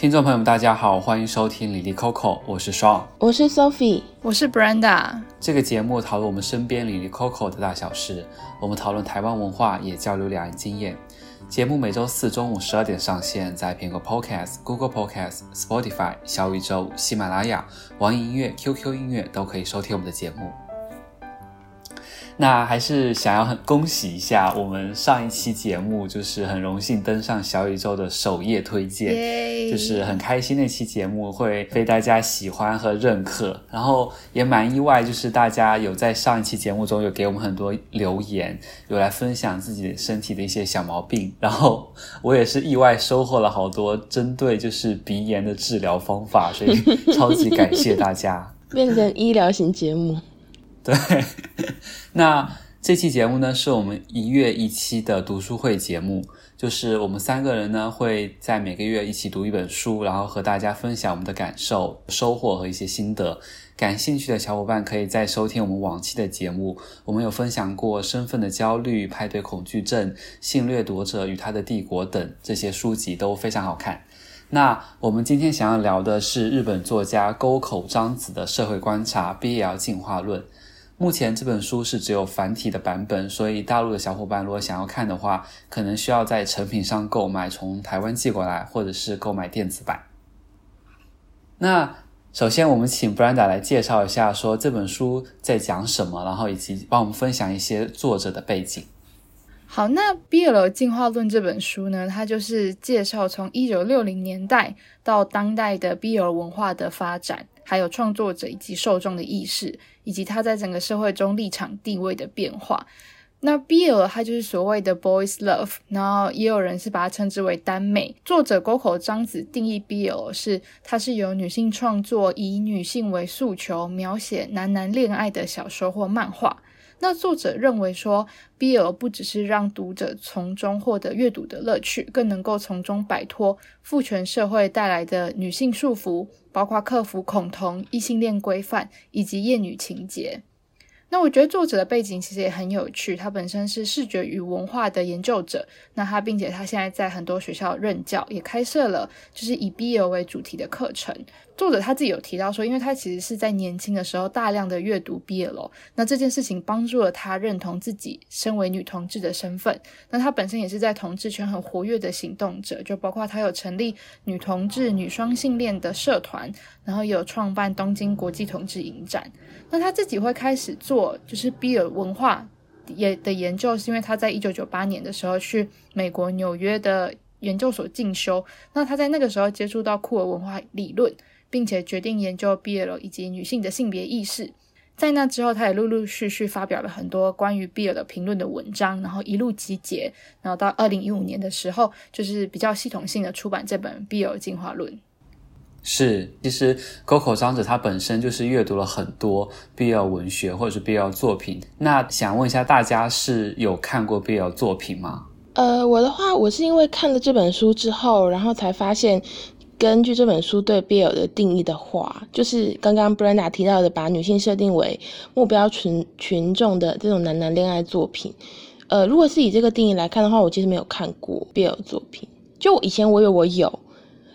听众朋友们，大家好，欢迎收听李丽 Coco，，我是双，我是 Sophie，我是 Brenda。这个节目讨论我们身边李丽 Coco 的大小事，我们讨论台湾文化，也交流两岸经验。节目每周四中午十二点上线，在苹果 Podcast、Google Podcast、Spotify、小宇宙、喜马拉雅、网易音乐、QQ 音乐都可以收听我们的节目。那还是想要很恭喜一下，我们上一期节目就是很荣幸登上小宇宙的首页推荐!就是很开心那期节目会被大家喜欢和认可，然后也蛮意外，就是大家有在上一期节目中有给我们很多留言，有来分享自己身体的一些小毛病，然后我也是意外收获了好多针对就是鼻炎的治疗方法，所以超级感谢大家，变成医疗型节目。对，那这期节目呢，是我们一月一期的读书会节目，就是我们三个人呢会在每个月一起读一本书，然后和大家分享我们的感受、收获和一些心得。感兴趣的小伙伴可以再收听我们往期的节目，我们有分享过《身份的焦虑》、《派对恐惧症》、《性掠夺者与他的帝国》等这些书籍都非常好看。那我们今天想要聊的是日本作家沟口章子的社会观察 BL 进化论。目前这本书是只有繁体的版本，所以大陆的小伙伴如果想要看的话，可能需要在成品上购买，从台湾寄过来，或者是购买电子版。那首先，我们请 Brenda 来介绍一下，说这本书在讲什么，然后以及帮我们分享一些作者的背景。好，那 BL 进化论这本书呢，它就是介绍从一九六零年代到当代的 BL 文化的发展。还有创作者以及受众的意识，以及他在整个社会中立场地位的变化。那 BL 它就是所谓的 boys love，然后也有人是把它称之为耽美。作者沟口章子定义 BL 是，它是由女性创作，以女性为诉求，描写男男恋爱的小说或漫画。那作者认为说，BL 不只是让读者从中获得阅读的乐趣，更能够从中摆脱父权社会带来的女性束缚，包括克服恐同、异性恋规范以及厌女情节。那我觉得作者的背景其实也很有趣，他本身是视觉与文化的研究者，那他并且他现在在很多学校任教，也开设了就是以 BL 为主题的课程。作者他自己有提到说，因为他其实是在年轻的时候大量的阅读 BL，那这件事情帮助了他认同自己身为女同志的身份。那他本身也是在同志圈很活跃的行动者，就包括他有成立女同志、女双性恋的社团，然后也有创办东京国际同志影展。那他自己会开始做就是 BL 文化也的研究，是因为他在一九九八年的时候去美国纽约的研究所进修。那他在那个时候接触到酷儿文化理论，并且决定研究 BL 以及女性的性别意识。在那之后，他也陆陆续续发表了很多关于 BL 的评论的文章，然后一路集结，然后到二零一五年的时候，就是比较系统性的出版这本 BL 进化论。是，其实沟口章子他本身就是阅读了很多 BL 文学或者是 BL 作品。那想问一下大家是有看过 BL 作品吗？呃，我的话，我是因为看了这本书之后，然后才发现，根据这本书对 BL 的定义的话，就是刚刚 Brenda 提到的，把女性设定为目标群群众的这种男男恋爱作品。呃，如果是以这个定义来看的话，我其实没有看过 BL 作品。就以前我以为我有。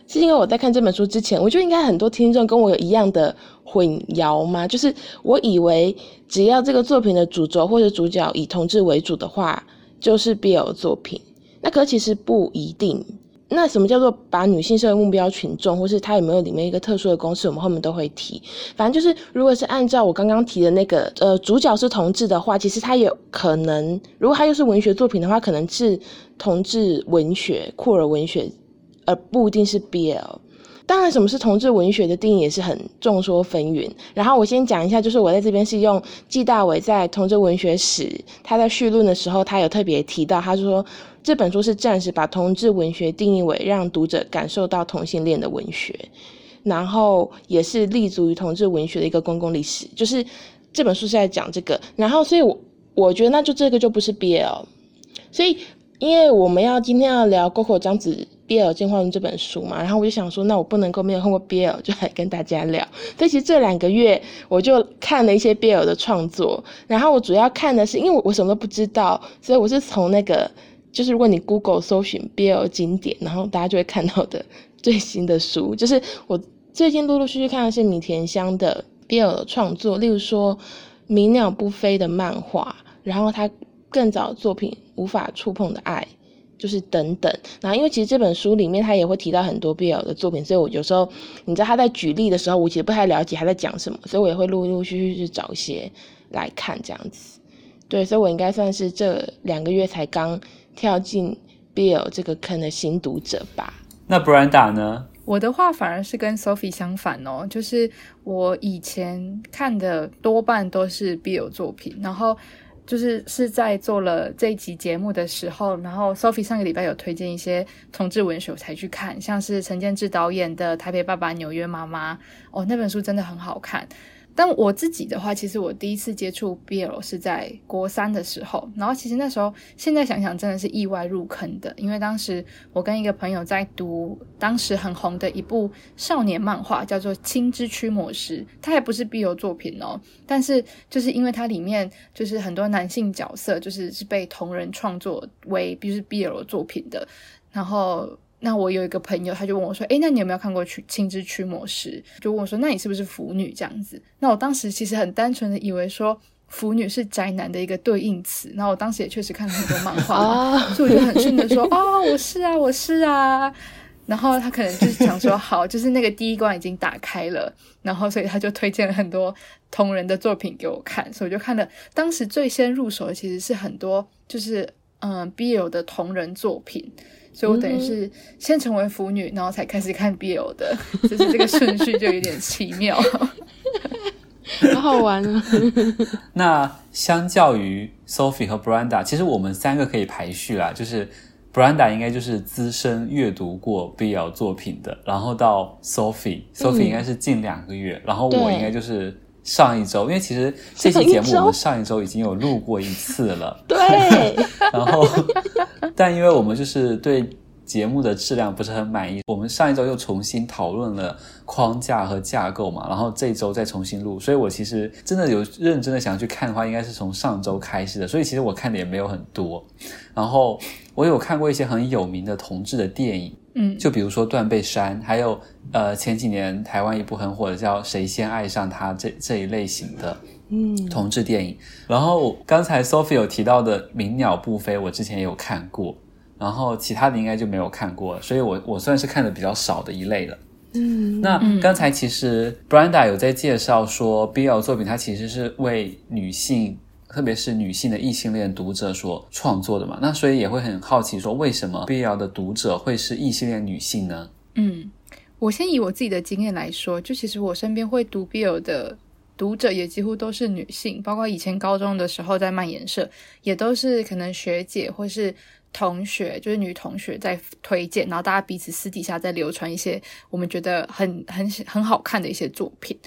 是因为我在看这本书之前，我就应该很多听众跟我有一样的混淆吗？就是我以为只要这个作品的主轴或者主角以同志为主的话，就是 BL 作品。那可其实不一定。那什么叫做把女性设为目标群众，或是它有没有里面一个特殊的公式，我们后面都会提。反正就是，如果是按照我刚刚提的那个，呃，主角是同志的话，其实它有可能，如果它又是文学作品的话，可能是同志文学、酷儿文学。而不一定是 BL，当然，什么是同志文学的定义也是很众说纷纭。然后我先讲一下，就是我在这边是用纪大伟在《同志文学史》，他在序论的时候，他有特别提到，他说这本书是暂时把同志文学定义为让读者感受到同性恋的文学，然后也是立足于同志文学的一个公共历史。就是这本书是在讲这个，然后所以我我觉得那就这个就不是 BL，所以因为我们要今天要聊沟口章子。BL 进化论这本书嘛，然后我就想说，那我不能够没有看过 BL 就来跟大家聊。所以其实这两个月我就看了一些 BL 的创作，然后我主要看的是，因为我我什么都不知道，所以我是从那个就是如果你 Google 搜寻 BL 经典，然后大家就会看到的最新的书，就是我最近陆陆续续看的是米田香的 BL 的创作，例如说《鸣鸟不飞》的漫画，然后他更早的作品《无法触碰的爱》。就是等等，然后因为其实这本书里面他也会提到很多 BL 的作品，所以我有时候你知道他在举例的时候，我其实不太了解他在讲什么，所以我也会陆陆续续去找一些来看这样子。对，所以我应该算是这两个月才刚跳进 Bill 这个坑的新读者吧。那 Brenda 呢？我的话反而是跟 Sophie 相反哦，就是我以前看的多半都是 Bill 作品，然后。就是是在做了这一集节目的时候，然后 Sophie 上个礼拜有推荐一些同志文学，我才去看，像是陈建志导演的《台北爸爸纽约妈妈》，哦，那本书真的很好看。但我自己的话，其实我第一次接触 BL 是在国三的时候，然后其实那时候现在想想真的是意外入坑的，因为当时我跟一个朋友在读当时很红的一部少年漫画，叫做《青之驱魔师》，它还不是 BL 作品哦，但是就是因为它里面就是很多男性角色就是是被同人创作为比如是 BL 作品的，然后。那我有一个朋友，他就问我说：“诶，那你有没有看过《青之驱魔师》？”就问我说：“那你是不是腐女这样子？”那我当时其实很单纯的以为说腐女是宅男的一个对应词。然后我当时也确实看了很多漫画，所以我就很顺的说：“哦，我是啊，我是啊。”然后他可能就是想说：“好，就是那个第一关已经打开了。”然后所以他就推荐了很多同人的作品给我看，所以我就看了。当时最先入手的其实是很多就是嗯 BL 的同人作品。所以我等于是先成为腐女，然后才开始看 BL 的，就是这个顺序就有点奇妙，好好玩啊！那相较于 Sophie 和 Branda，其实我们三个可以排序啦，就是 Branda 应该就是资深阅读过 BL 作品的，然后到 Sophie，Sophie 应该是近两个月，嗯、然后我应该就是。上一周，因为其实这期节目我们上一周已经有录过一次了，对。然后，但因为我们就是对节目的质量不是很满意，我们上一周又重新讨论了框架和架构嘛，然后这周再重新录，所以我其实真的有认真的想要去看的话，应该是从上周开始的，所以其实我看的也没有很多。然后我有看过一些很有名的同志的电影。嗯，就比如说断背山，还有呃前几年台湾一部很火的叫《谁先爱上他》这这一类型的嗯同志电影。嗯、然后刚才 Sophie 有提到的《鸣鸟不飞》，我之前也有看过，然后其他的应该就没有看过，所以我我算是看的比较少的一类了。嗯，那刚才其实 Brenda 有在介绍说，BL 作品它其实是为女性。特别是女性的异性恋读者所创作的嘛，那所以也会很好奇说，为什么 BL 的读者会是异性恋女性呢？嗯，我先以我自己的经验来说，就其实我身边会读 BL 的读者也几乎都是女性，包括以前高中的时候在漫研社，也都是可能学姐或是同学，就是女同学在推荐，然后大家彼此私底下在流传一些我们觉得很很很好看的一些作品。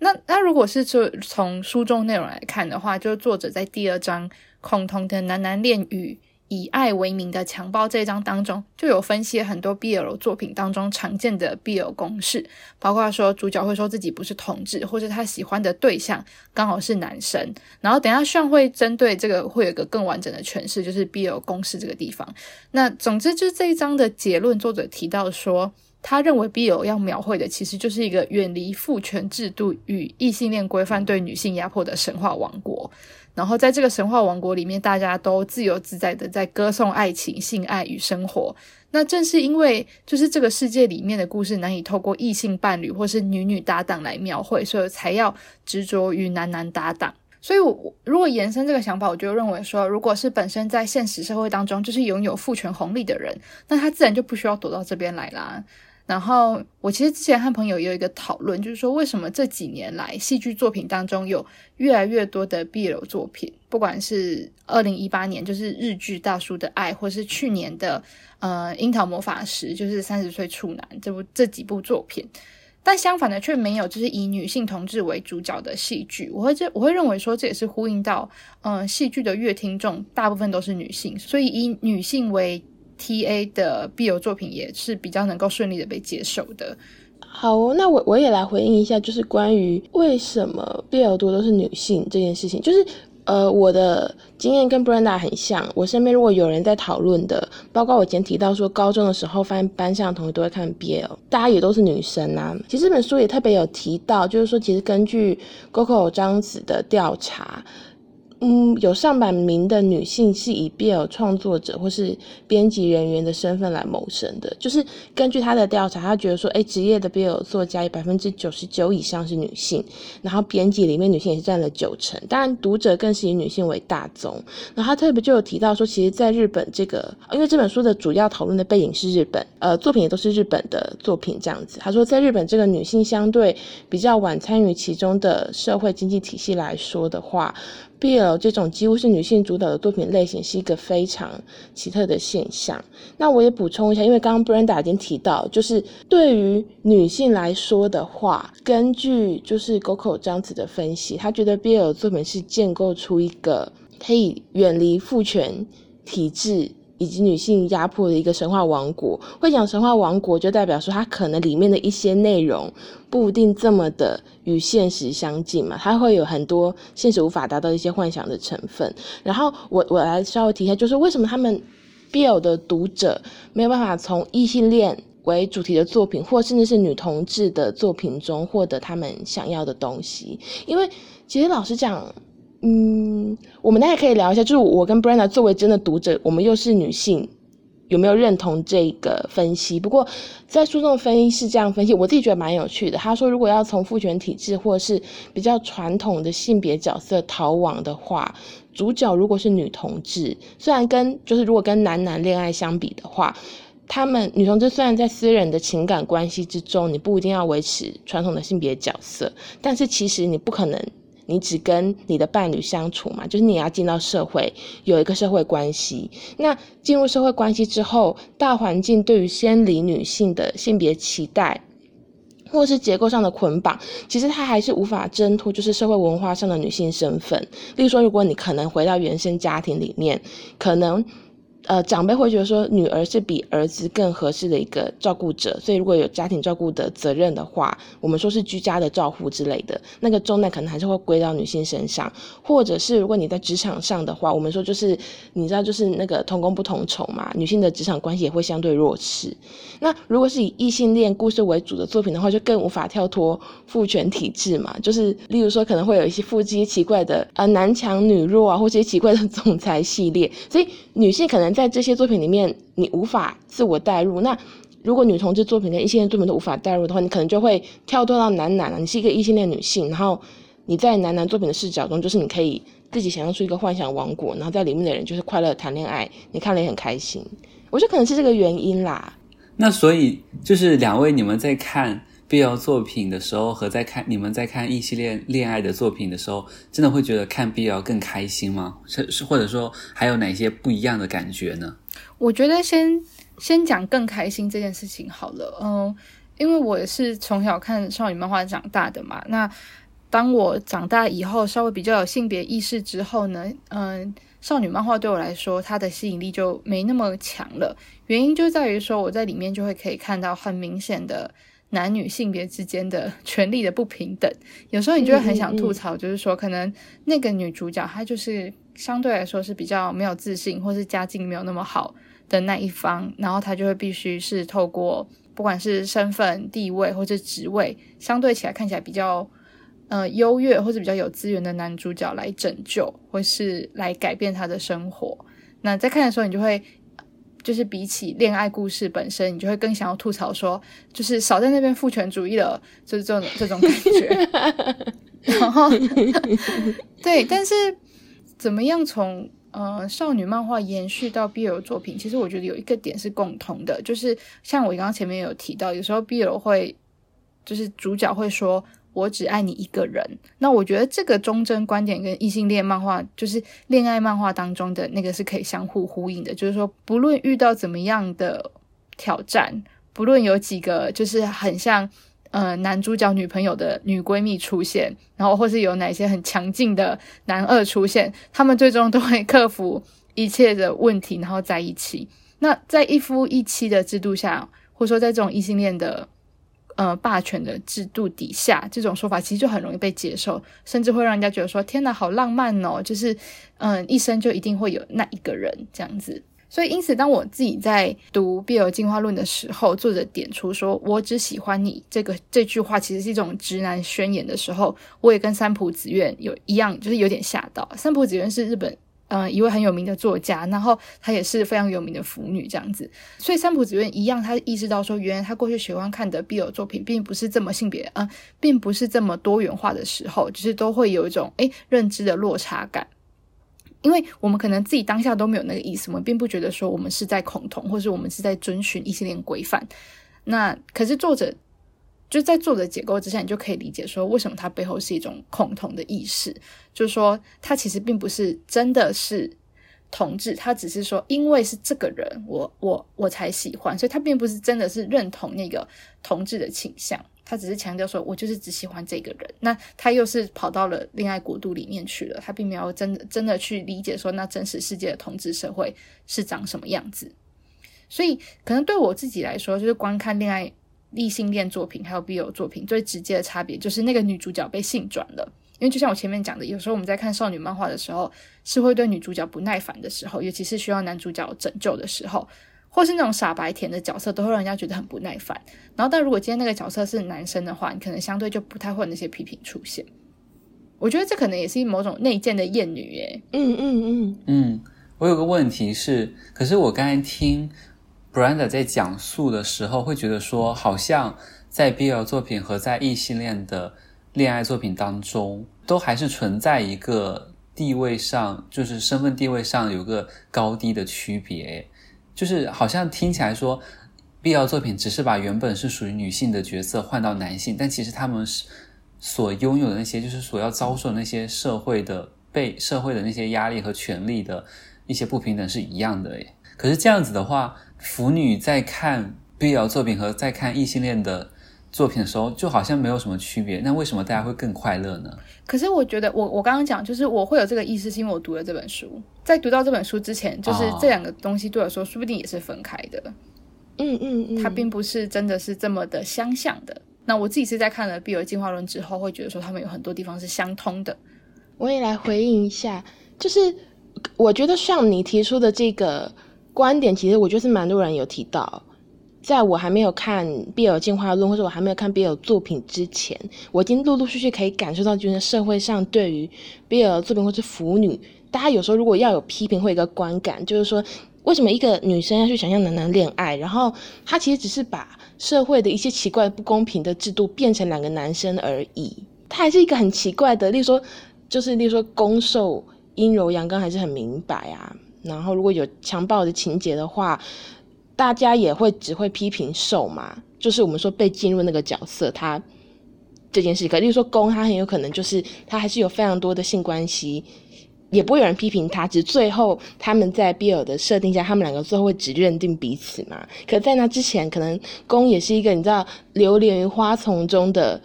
那那如果是就从书中内容来看的话，就是作者在第二章恐同的男男恋与以爱为名的强暴这一章当中，就有分析很多 BL 作品当中常见的 BL 公式，包括说主角会说自己不是同志，或者他喜欢的对象刚好是男生。然后等一下炫会针对这个会有个更完整的诠释，就是 BL 公式这个地方。那总之就是这一章的结论，作者提到说。他认为 BL 要描绘的其实就是一个远离父权制度与异性恋规范对女性压迫的神话王国，然后在这个神话王国里面，大家都自由自在的在歌颂爱情、性爱与生活。那正是因为就是这个世界里面的故事难以透过异性伴侣或是女女搭档来描绘，所以才要执着于男男搭档。所以，我如果延伸这个想法，我就认为说，如果是本身在现实社会当中就是拥有父权红利的人，那他自然就不需要躲到这边来啦。然后，我其实之前和朋友有一个讨论，就是说，为什么这几年来戏剧作品当中有越来越多的 BL 作品？不管是二零一八年就是日剧《大叔的爱》，或是去年的呃《樱桃魔法师》，就是三十岁处男这部这几部作品，但相反的却没有就是以女性同志为主角的戏剧。我会这我会认为说，这也是呼应到嗯、戏剧的乐听众大部分都是女性，所以以女性为 T A 的 BL 作品也是比较能够顺利的被接受的。好哦，那我我也来回应一下，就是关于为什么 BL 多都是女性这件事情。就是呃，我的经验跟 Brenda 很像。我身边如果有人在讨论的，包括我以前提到说，高中的时候发现班上的同学都会看 BL，大家也都是女生啊。其实这本书也特别有提到，就是说，其实根据 GoCo 张子的调查。嗯，有上百名的女性是以 BL 创作者或是编辑人员的身份来谋生的。就是根据他的调查，他觉得说，哎，职业的 BL 作家有百分之九十九以上是女性，然后编辑里面女性也是占了九成，当然读者更是以女性为大宗。然后他特别就有提到说，其实，在日本这个，因为这本书的主要讨论的背景是日本，呃，作品也都是日本的作品这样子。他说，在日本这个女性相对比较晚参与其中的社会经济体系来说的话。BL 这种几乎是女性主导的作品类型是一个非常奇特的现象。那我也补充一下，因为刚刚 Brenda 已经提到，就是对于女性来说的话，根据就是 GoCo 张子的分析，她觉得 BL 作品是建构出一个可以远离父权体制。以及女性压迫的一个神话王国，会讲神话王国，就代表说它可能里面的一些内容不一定这么的与现实相近嘛，它会有很多现实无法达到一些幻想的成分。然后我我来稍微提一下，就是为什么他们 BL 的读者没有办法从异性恋为主题的作品，或甚至是女同志的作品中获得他们想要的东西？因为其实老实讲。嗯，我们大家可以聊一下，就是我跟 Brenda 作为真的读者，我们又是女性，有没有认同这个分析？不过在书中分析是这样分析，我自己觉得蛮有趣的。他说，如果要从父权体制或是比较传统的性别角色逃亡的话，主角如果是女同志，虽然跟就是如果跟男男恋爱相比的话，他们女同志虽然在私人的情感关系之中，你不一定要维持传统的性别角色，但是其实你不可能。你只跟你的伴侣相处嘛，就是你要进到社会，有一个社会关系。那进入社会关系之后，大环境对于先离女性的性别期待，或是结构上的捆绑，其实它还是无法挣脱，就是社会文化上的女性身份。例如说，如果你可能回到原生家庭里面，可能。呃，长辈会觉得说，女儿是比儿子更合适的一个照顾者，所以如果有家庭照顾的责任的话，我们说是居家的照护之类的，那个重担可能还是会归到女性身上。或者是如果你在职场上的话，我们说就是你知道，就是那个同工不同酬嘛，女性的职场关系也会相对弱势。那如果是以异性恋故事为主的作品的话，就更无法跳脱父权体制嘛，就是例如说可能会有一些腹肌奇怪的呃男强女弱啊，或者一些奇怪的总裁系列，所以女性可能。在这些作品里面，你无法自我代入。那如果女同志作品跟异性恋作品都无法代入的话，你可能就会跳脱到男男了。你是一个异性恋女性，然后你在男男作品的视角中，就是你可以自己想象出一个幻想王国，然后在里面的人就是快乐谈恋爱，你看了也很开心。我觉得可能是这个原因啦。那所以就是两位你们在看 BL 作品的时候，和在看你们在看异性恋恋爱的作品的时候，真的会觉得看 BL 更开心吗？是是或者说还有哪些不一样的感觉呢？我觉得先先讲更开心这件事情好了。嗯，因为我是从小看少女漫画长大的嘛。那当我长大以后，稍微比较有性别意识之后呢，嗯，少女漫画对我来说，它的吸引力就没那么强了。原因就在于说，我在里面就会可以看到很明显的。男女性别之间的权利的不平等，有时候你就会很想吐槽，就是说，可能那个女主角她就是相对来说是比较没有自信，或是家境没有那么好的那一方，然后她就会必须是透过不管是身份地位或者职位，相对起来看起来比较呃优越或者比较有资源的男主角来拯救，或是来改变他的生活。那在看的时候，你就会。就是比起恋爱故事本身，你就会更想要吐槽说，就是少在那边父权主义了，就是这种这种感觉。然后，对，但是怎么样从呃少女漫画延续到 BL 作品，其实我觉得有一个点是共同的，就是像我刚刚前面有提到，有时候 BL 会就是主角会说。我只爱你一个人。那我觉得这个忠贞观点跟异性恋漫画，就是恋爱漫画当中的那个是可以相互呼应的。就是说，不论遇到怎么样的挑战，不论有几个就是很像呃男主角女朋友的女闺蜜出现，然后或是有哪些很强劲的男二出现，他们最终都会克服一切的问题，然后在一起。那在一夫一妻的制度下，或者说在这种异性恋的。呃霸权的制度底下，这种说法其实就很容易被接受，甚至会让人家觉得说天哪，好浪漫哦，就是嗯、一生就一定会有那一个人这样子。所以因此，当我自己在读 BL 进化论的时候，作者点出说我只喜欢你这个这句话其实是一种直男宣言的时候，我也跟三浦紫苑有一样，就是有点吓到。三浦紫苑是日本。嗯、呃，一位很有名的作家，然后她也是非常有名的腐女这样子，所以三浦子苑一样，她意识到说，原来她过去喜欢看的 BL 作品，并不是这么性别，嗯、呃，并不是这么多元化的时候，就是都会有一种诶认知的落差感，因为我们可能自己当下都没有那个意思，我们并不觉得说我们是在恐同，或是我们是在遵循一系列规范，那可是作者。就在作者解构之下，你就可以理解说，为什么它背后是一种恐同的意识。就是说，他其实并不是真的是同志，他只是说，因为是这个人，我我我才喜欢，所以他并不是真的是认同那个同志的倾向。他只是强调说，我就是只喜欢这个人。那他又是跑到了恋爱国度里面去了，他并没有真的真的去理解说，那真实世界的同志社会是长什么样子。所以，可能对我自己来说，就是观看恋爱。异性恋作品还有 BL 作品最直接的差别就是那个女主角被性转了，因为就像我前面讲的，有时候我们在看少女漫画的时候是会对女主角不耐烦的时候，尤其是需要男主角拯救的时候，或是那种傻白甜的角色都会让人家觉得很不耐烦。然后，但如果今天那个角色是男生的话，你可能相对就不太会有那些批评出现。我觉得这可能也是某种内建的厌女耶。嗯嗯嗯嗯，我有个问题是，可是我刚才听。Brenda 在讲述的时候，会觉得说，好像在 BL 作品和在异性恋的恋爱作品当中，都还是存在一个地位上，就是身份地位上有个高低的区别。就是好像听起来说，BL 作品只是把原本是属于女性的角色换到男性，但其实他们是所拥有的那些，就是所要遭受的那些社会的被社会的那些压力和权力的一些不平等是一样的。诶，可是这样子的话。腐女在看 BL 作品和在看异性恋的作品的时候，就好像没有什么区别。那为什么大家会更快乐呢？可是我觉得我，我我刚刚讲，就是我会有这个意识，是因为我读了这本书。在读到这本书之前，就是这两个东西对我来说，说不定也是分开的。嗯嗯嗯，它并不是真的是这么的相像的。那我自己是在看了 BL 进化论之后，会觉得说他们有很多地方是相通的。我也来回应一下，就是我觉得像你提出的这个。观点其实我觉得是蛮多人有提到，在我还没有看 BL 进化论或者我还没有看 BL 作品之前，我已经陆陆续续可以感受到，就是社会上对于 BL 作品或是腐女，大家有时候如果要有批评，会有一个观感，就是说为什么一个女生要去想象男男恋爱，然后她其实只是把社会的一些奇怪不公平的制度变成两个男生而已，她还是一个很奇怪的，例如说就是例如说攻受阴柔阳刚还是很明白啊。然后，如果有强暴的情节的话，大家也会只会批评受嘛，就是我们说被进入那个角色，他这件事，可例如说攻，他很有可能就是他还是有非常多的性关系，也不会有人批评他，只最后他们在 BL 的设定下，他们两个最后会只认定彼此嘛。可在那之前，可能攻也是一个你知道流连于花丛中的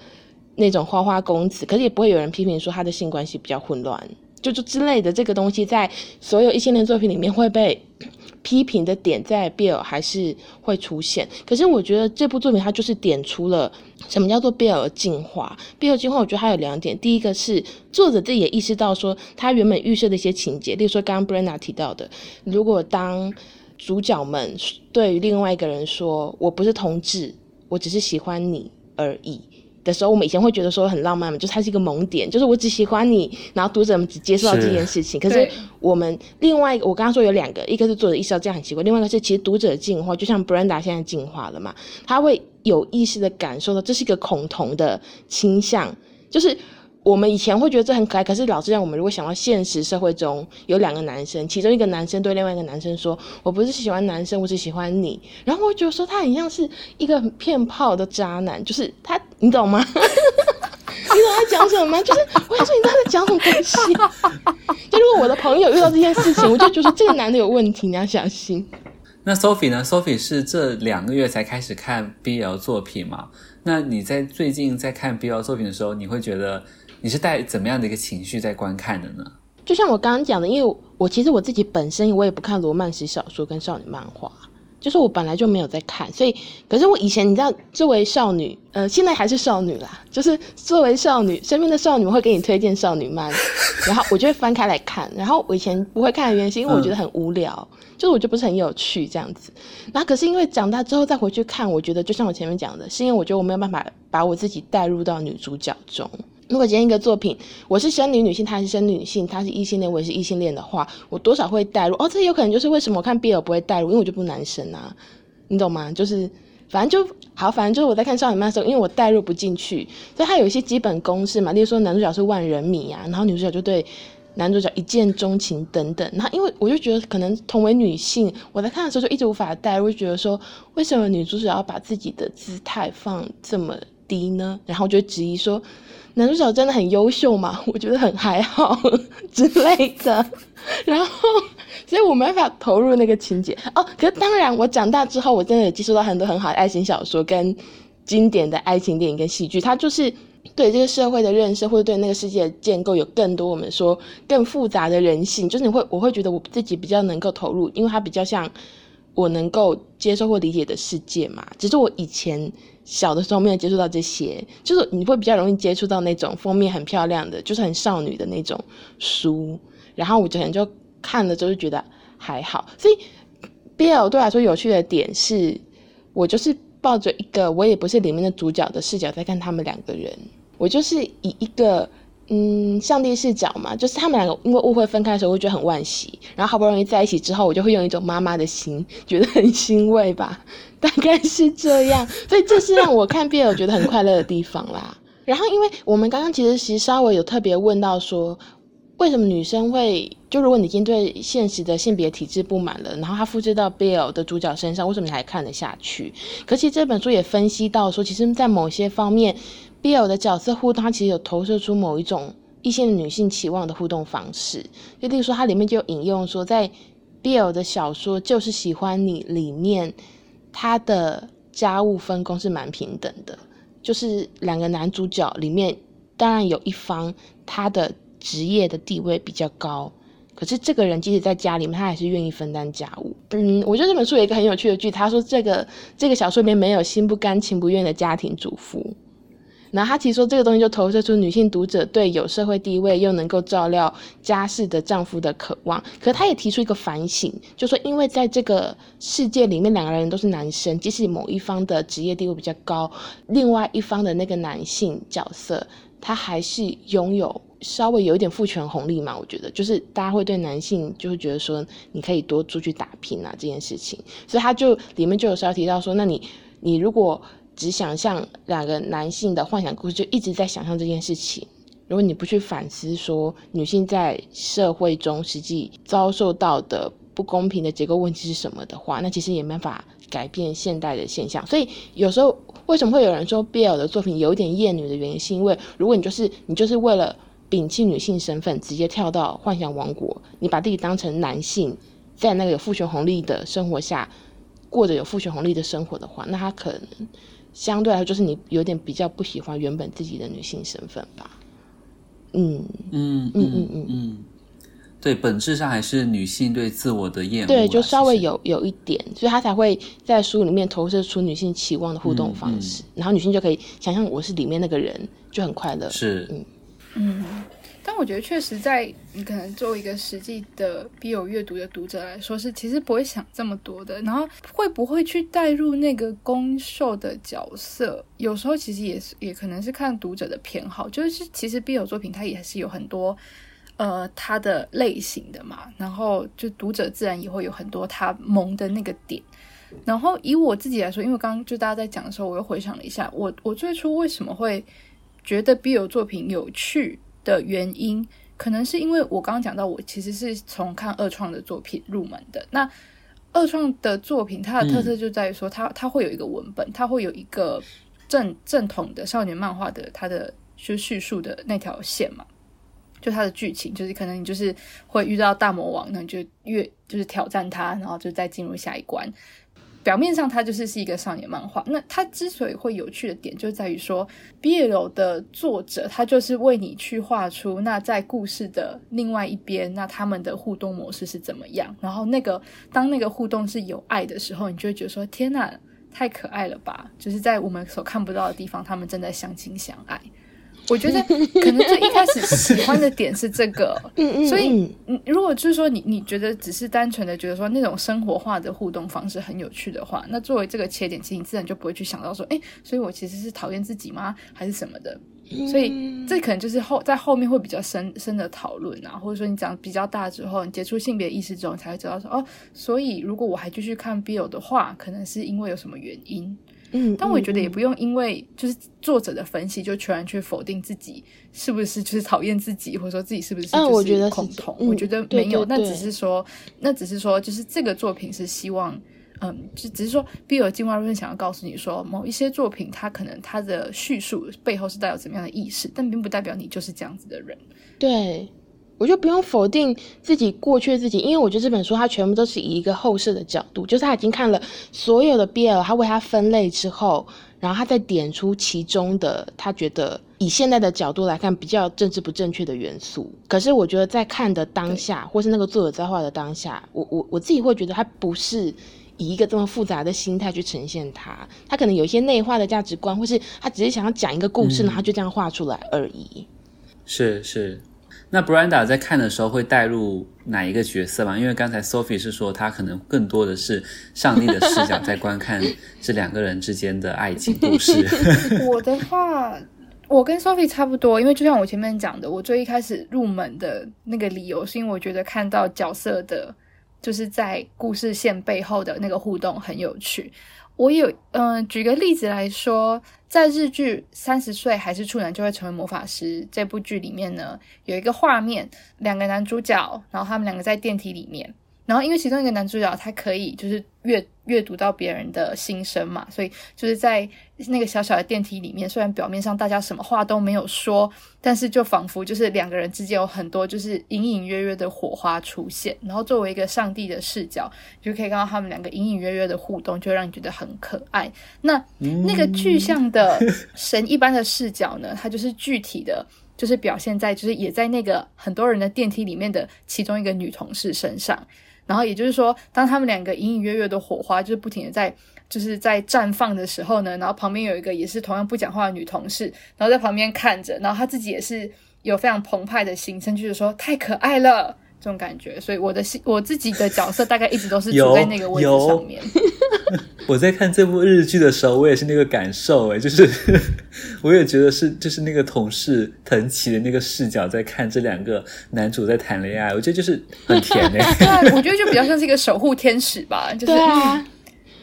那种花花公子，可是也不会有人批评说他的性关系比较混乱。就就之类的这个东西，在所有异性恋作品里面会被批评的点，在 BL 还是会出现。可是我觉得这部作品它就是点出了什么叫做 BL 进化。BL 进化，我觉得它有两点。第一个是作者自己也意识到说，他原本预设的一些情节，例如说刚刚 Brenna 提到的，如果当主角们对于另外一个人说“我不是同志，我只是喜欢你而已”。的时候，我们以前会觉得说很浪漫嘛，就是它是一个萌点，就是我只喜欢你，然后读者们只接受到这件事情。是，可是我们另外一个，我刚刚说有两个，一个是作者意识到这样很奇怪，另外一个是其实读者进化，就像 Brenda 现在进化了嘛，他会有意识的感受到这是一个恐同的倾向，就是。我们以前会觉得这很可爱，可是老实讲，我们如果想到现实社会中有两个男生，其中一个男生对另外一个男生说：“我不是喜欢男生，我是喜欢你。”然后我觉得说他很像是一个骗炮的渣男，就是他，你懂吗？你懂他讲什么吗？就是我想说，你知道他在讲什么东西？就如果我的朋友遇到这件事情，我就觉得这个男的有问题，你要小心。那 Sophie 呢？Sophie 是这两个月才开始看 BL 作品嘛？那你在最近在看 BL 作品的时候，你会觉得？你是带怎么样的一个情绪在观看的呢？就像我刚刚讲的，因为我其实我自己本身我也不看罗曼史小说跟少女漫画，就是我本来就没有在看，所以可是我以前你知道，作为少女，呃，现在还是少女啦，就是作为少女，身边的少女会给你推荐少女漫，然后我就会翻开来看。然后我以前不会看的原因是因为我觉得很无聊，就是我觉得不是很有趣这样子。那可是因为长大之后再回去看，我觉得就像我前面讲的，是因为我觉得我没有办法把我自己带入到女主角中。如果今天一个作品，我是生理女性，她是生女性，她是异性恋，我也是异性恋的话，我多少会带入。哦，这有可能就是为什么我看 BL 不会带入，因为我就不男生啊，你懂吗？就是反正就好，反正就是我在看少女漫的时候，因为我带入不进去，所以它有一些基本公式嘛，例如说男主角是万人迷啊，然后女主角就对男主角一见钟情等等。然后因为我就觉得可能同为女性，我在看的时候就一直无法带入，就觉得说为什么女主角要把自己的姿态放这么低呢？然后我就质疑说。男主角真的很优秀嘛？我觉得很还好 之类的，然后，所以我没法投入那个情节哦。可是当然，我长大之后，我真的也接触到很多很好的爱情小说跟经典的爱情电影跟戏剧，它就是对这个社会的认识，或者对那个世界的建构有更多我们说更复杂的人性，就是你会我会觉得我自己比较能够投入，因为它比较像我能够接受或理解的世界嘛。只是我以前。小的时候没有接触到这些，就是你会比较容易接触到那种封面很漂亮的，就是很少女的那种书，然后我之前就看了之后就觉得还好。所以 BL 对我来说有趣的点是，我就是抱着一个我也不是里面的主角的视角在看他们两个人，我就是以一个。嗯，上帝视角嘛，就是他们两个因为误会分开的时候，我会觉得很惋惜。然后好不容易在一起之后，我就会用一种妈妈的心，觉得很欣慰吧，大概是这样。所以这是让我看 BL 觉得很快乐的地方啦。然后，因为我们刚刚其实其实稍微有特别问到说，为什么女生会就如果你已经对现实的性别体制不满了，然后它复制到 BL 的主角身上，为什么你还看得下去？可其实这本书也分析到说，其实，在某些方面。Bill 的角色互动，它其实有投射出某一种异性女性期望的互动方式。就例如说，它里面就引用说，在 BL 的小说《就是喜欢你》里面，他的家务分工是蛮平等的。就是两个男主角里面，当然有一方他的职业的地位比较高，可是这个人即使在家里面，他还是愿意分担家务。嗯，我觉得这本书有一个很有趣的句，他说这个这个小说里面没有心不甘情不愿的家庭主妇。然后他其实说这个东西就投射出女性读者对有社会地位又能够照料家事的丈夫的渴望。可他也提出一个反省，就说因为在这个世界里面，两个人都是男生，即使某一方的职业地位比较高，另外一方的那个男性角色，他还是拥有稍微有一点父权红利嘛。我觉得就是大家会对男性就会觉得说你可以多出去打拼啊这件事情，所以他就里面就有稍微提到说，那你你如果。只想象两个男性的幻想故事，就一直在想象这件事情。如果你不去反思说女性在社会中实际遭受到的不公平的结构问题是什么的话，那其实也没办法改变现代的现象。所以有时候为什么会有人说 BL 的作品有点厌女的原因，是因为如果你就是你就是为了摒弃女性身份，直接跳到幻想王国，你把自己当成男性，在那个有父权红利的生活下过着有父权红利的生活的话，那他可能。相对来说，就是你有点比较不喜欢原本自己的女性身份吧？嗯嗯嗯嗯嗯嗯，对，本质上还是女性对自我的厌恶，对，就稍微有有一点，所以她才会在书里面投射出女性期望的互动方式，嗯嗯、然后女性就可以想象我是里面那个人，就很快乐。是，嗯嗯。但我觉得，确实，在你可能作为一个实际的必有阅读的读者来说，是其实不会想这么多的。然后会不会去带入那个攻受的角色？有时候其实也是，也可能是看读者的偏好。就是其实必有作品它也是有很多呃它的类型的嘛。然后就读者自然也会有很多他萌的那个点。然后以我自己来说，因为刚刚就大家在讲的时候，我又回想了一下，我我最初为什么会觉得 BL 作品有趣？的原因可能是因为我刚刚讲到，我其实是从看二创的作品入门的。那二创的作品，它的特色就在于说它，它它会有一个文本，它会有一个正正统的少年漫画的它的就叙述的那条线嘛。就它的剧情，就是可能你就是会遇到大魔王，那你就越就是挑战他，然后就再进入下一关。表面上它就是是一个少年漫画。那它之所以会有趣的点，就在于说，BL 的作者他就是为你去画出那在故事的另外一边，那他们的互动模式是怎么样。然后那个当那个互动是有爱的时候，你就会觉得说：天哪，太可爱了吧！就是在我们所看不到的地方，他们正在相亲相爱。我觉得可能最一开始喜欢的点是这个，所以如果就是说你你觉得只是单纯的觉得说那种生活化的互动方式很有趣的话，那作为这个切点，其实你自然就不会去想到说，哎，所以我其实是讨厌自己吗？还是什么的？所以这可能就是后在后面会比较深深的讨论啊，或者说你讲比较大之后，你接触性别意识之后，你才会知道说，哦，所以如果我还继续看 BL 的话，可能是因为有什么原因。嗯，但我也觉得也不用因为就是作者的分析就全然去否定自己是不是就是讨厌自己，或者说自己是不是就是恐同。我觉得没有，那只是说，那只是说，就是这个作品是希望，嗯，就只是说比尔进化论想要告诉你说，某一些作品它可能它的叙述背后是带有怎么样的意识，但并不代表你就是这样子的人。对。我就不用否定自己过去的自己，因为我觉得这本书它全部都是以一个后设的角度，就是他已经看了所有的 BL，他为他分类之后，然后他再点出其中的他觉得以现在的角度来看比较政治不正确的元素。可是我觉得在看的当下，或是那个作者在画的当下，我我我自己会觉得他不是以一个这么复杂的心态去呈现它，他可能有一些内化的价值观，或是他只是想要讲一个故事，然后就这样画出来而已。是是。那 Brenda 在看的时候会带入哪一个角色吗？因为刚才 Sophie 是说她可能更多的是上帝的视角在观看这两个人之间的爱情故事。我的话，我跟 Sophie 差不多，因为就像我前面讲的，我最一开始入门的那个理由是因为我觉得看到角色的，就是在故事线背后的那个互动很有趣。我有，嗯、举个例子来说，在日剧《三十岁还是处男就会成为魔法师》这部剧里面呢，有一个画面，两个男主角，然后他们两个在电梯里面。然后，因为其中一个男主角他可以就是阅阅读到别人的心声嘛，所以就是在那个小小的电梯里面，虽然表面上大家什么话都没有说，但是就仿佛就是两个人之间有很多就是隐隐约约的火花出现。然后作为一个上帝的视角，就可以看到他们两个隐隐约约的互动，就让你觉得很可爱。那那个具象的神一般的视角呢，它就是具体的，就是表现在就是也在那个很多人的电梯里面的其中一个女同事身上。然后也就是说，当他们两个隐隐约约的火花就是不停的在就是在绽放的时候呢，然后旁边有一个也是同样不讲话的女同事，然后在旁边看着，然后她自己也是有非常澎湃的心声，就是说太可爱了这种感觉。所以我的心我自己的角色大概一直都是处在那个位置上面。我在看这部日剧的时候，我也是那个感受，哎，就是 我也觉得是，就是那个同事藤崎的那个视角在看这两个男主在谈恋爱，我觉得就是很甜诶。对啊，我觉得就比较像是一个守护天使吧，就是对啊，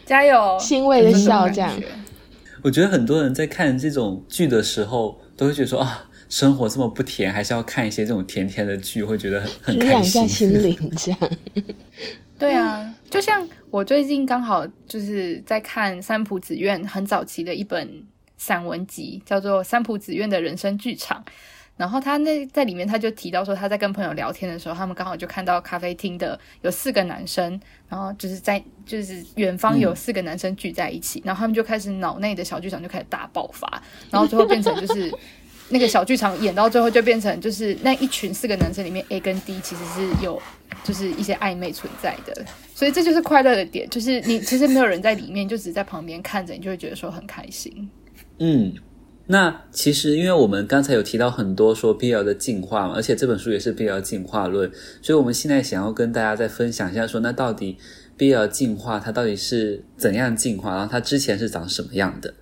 加油，欣慰的笑这样。我觉得很多人在看这种剧的时候，都会觉得说啊，生活这么不甜，还是要看一些这种甜甜的剧，会觉得很很开心，养一下心灵这样。对啊，就像我最近刚好就是在看三浦紫苑很早期的一本散文集，叫做《三浦紫苑的人生剧场》。然后他那在里面他就提到说，他在跟朋友聊天的时候，他们刚好就看到咖啡厅的有四个男生，然后就是在就是远方有四个男生聚在一起，嗯、然后他们就开始脑内的小剧场就开始大爆发，然后最后变成就是。那个小剧场演到最后就变成，就是那一群四个男生里面，A 跟 D 其实是有就是一些暧昧存在的，所以这就是快乐的点，就是你其实没有人在里面，就只是在旁边看着，你就会觉得说很开心。嗯，那其实因为我们刚才有提到很多说 BL 的进化嘛，而且这本书也是 BL 进化论，所以我们现在想要跟大家再分享一下，说那到底 BL 进化它到底是怎样进化，然后它之前是长什么样的？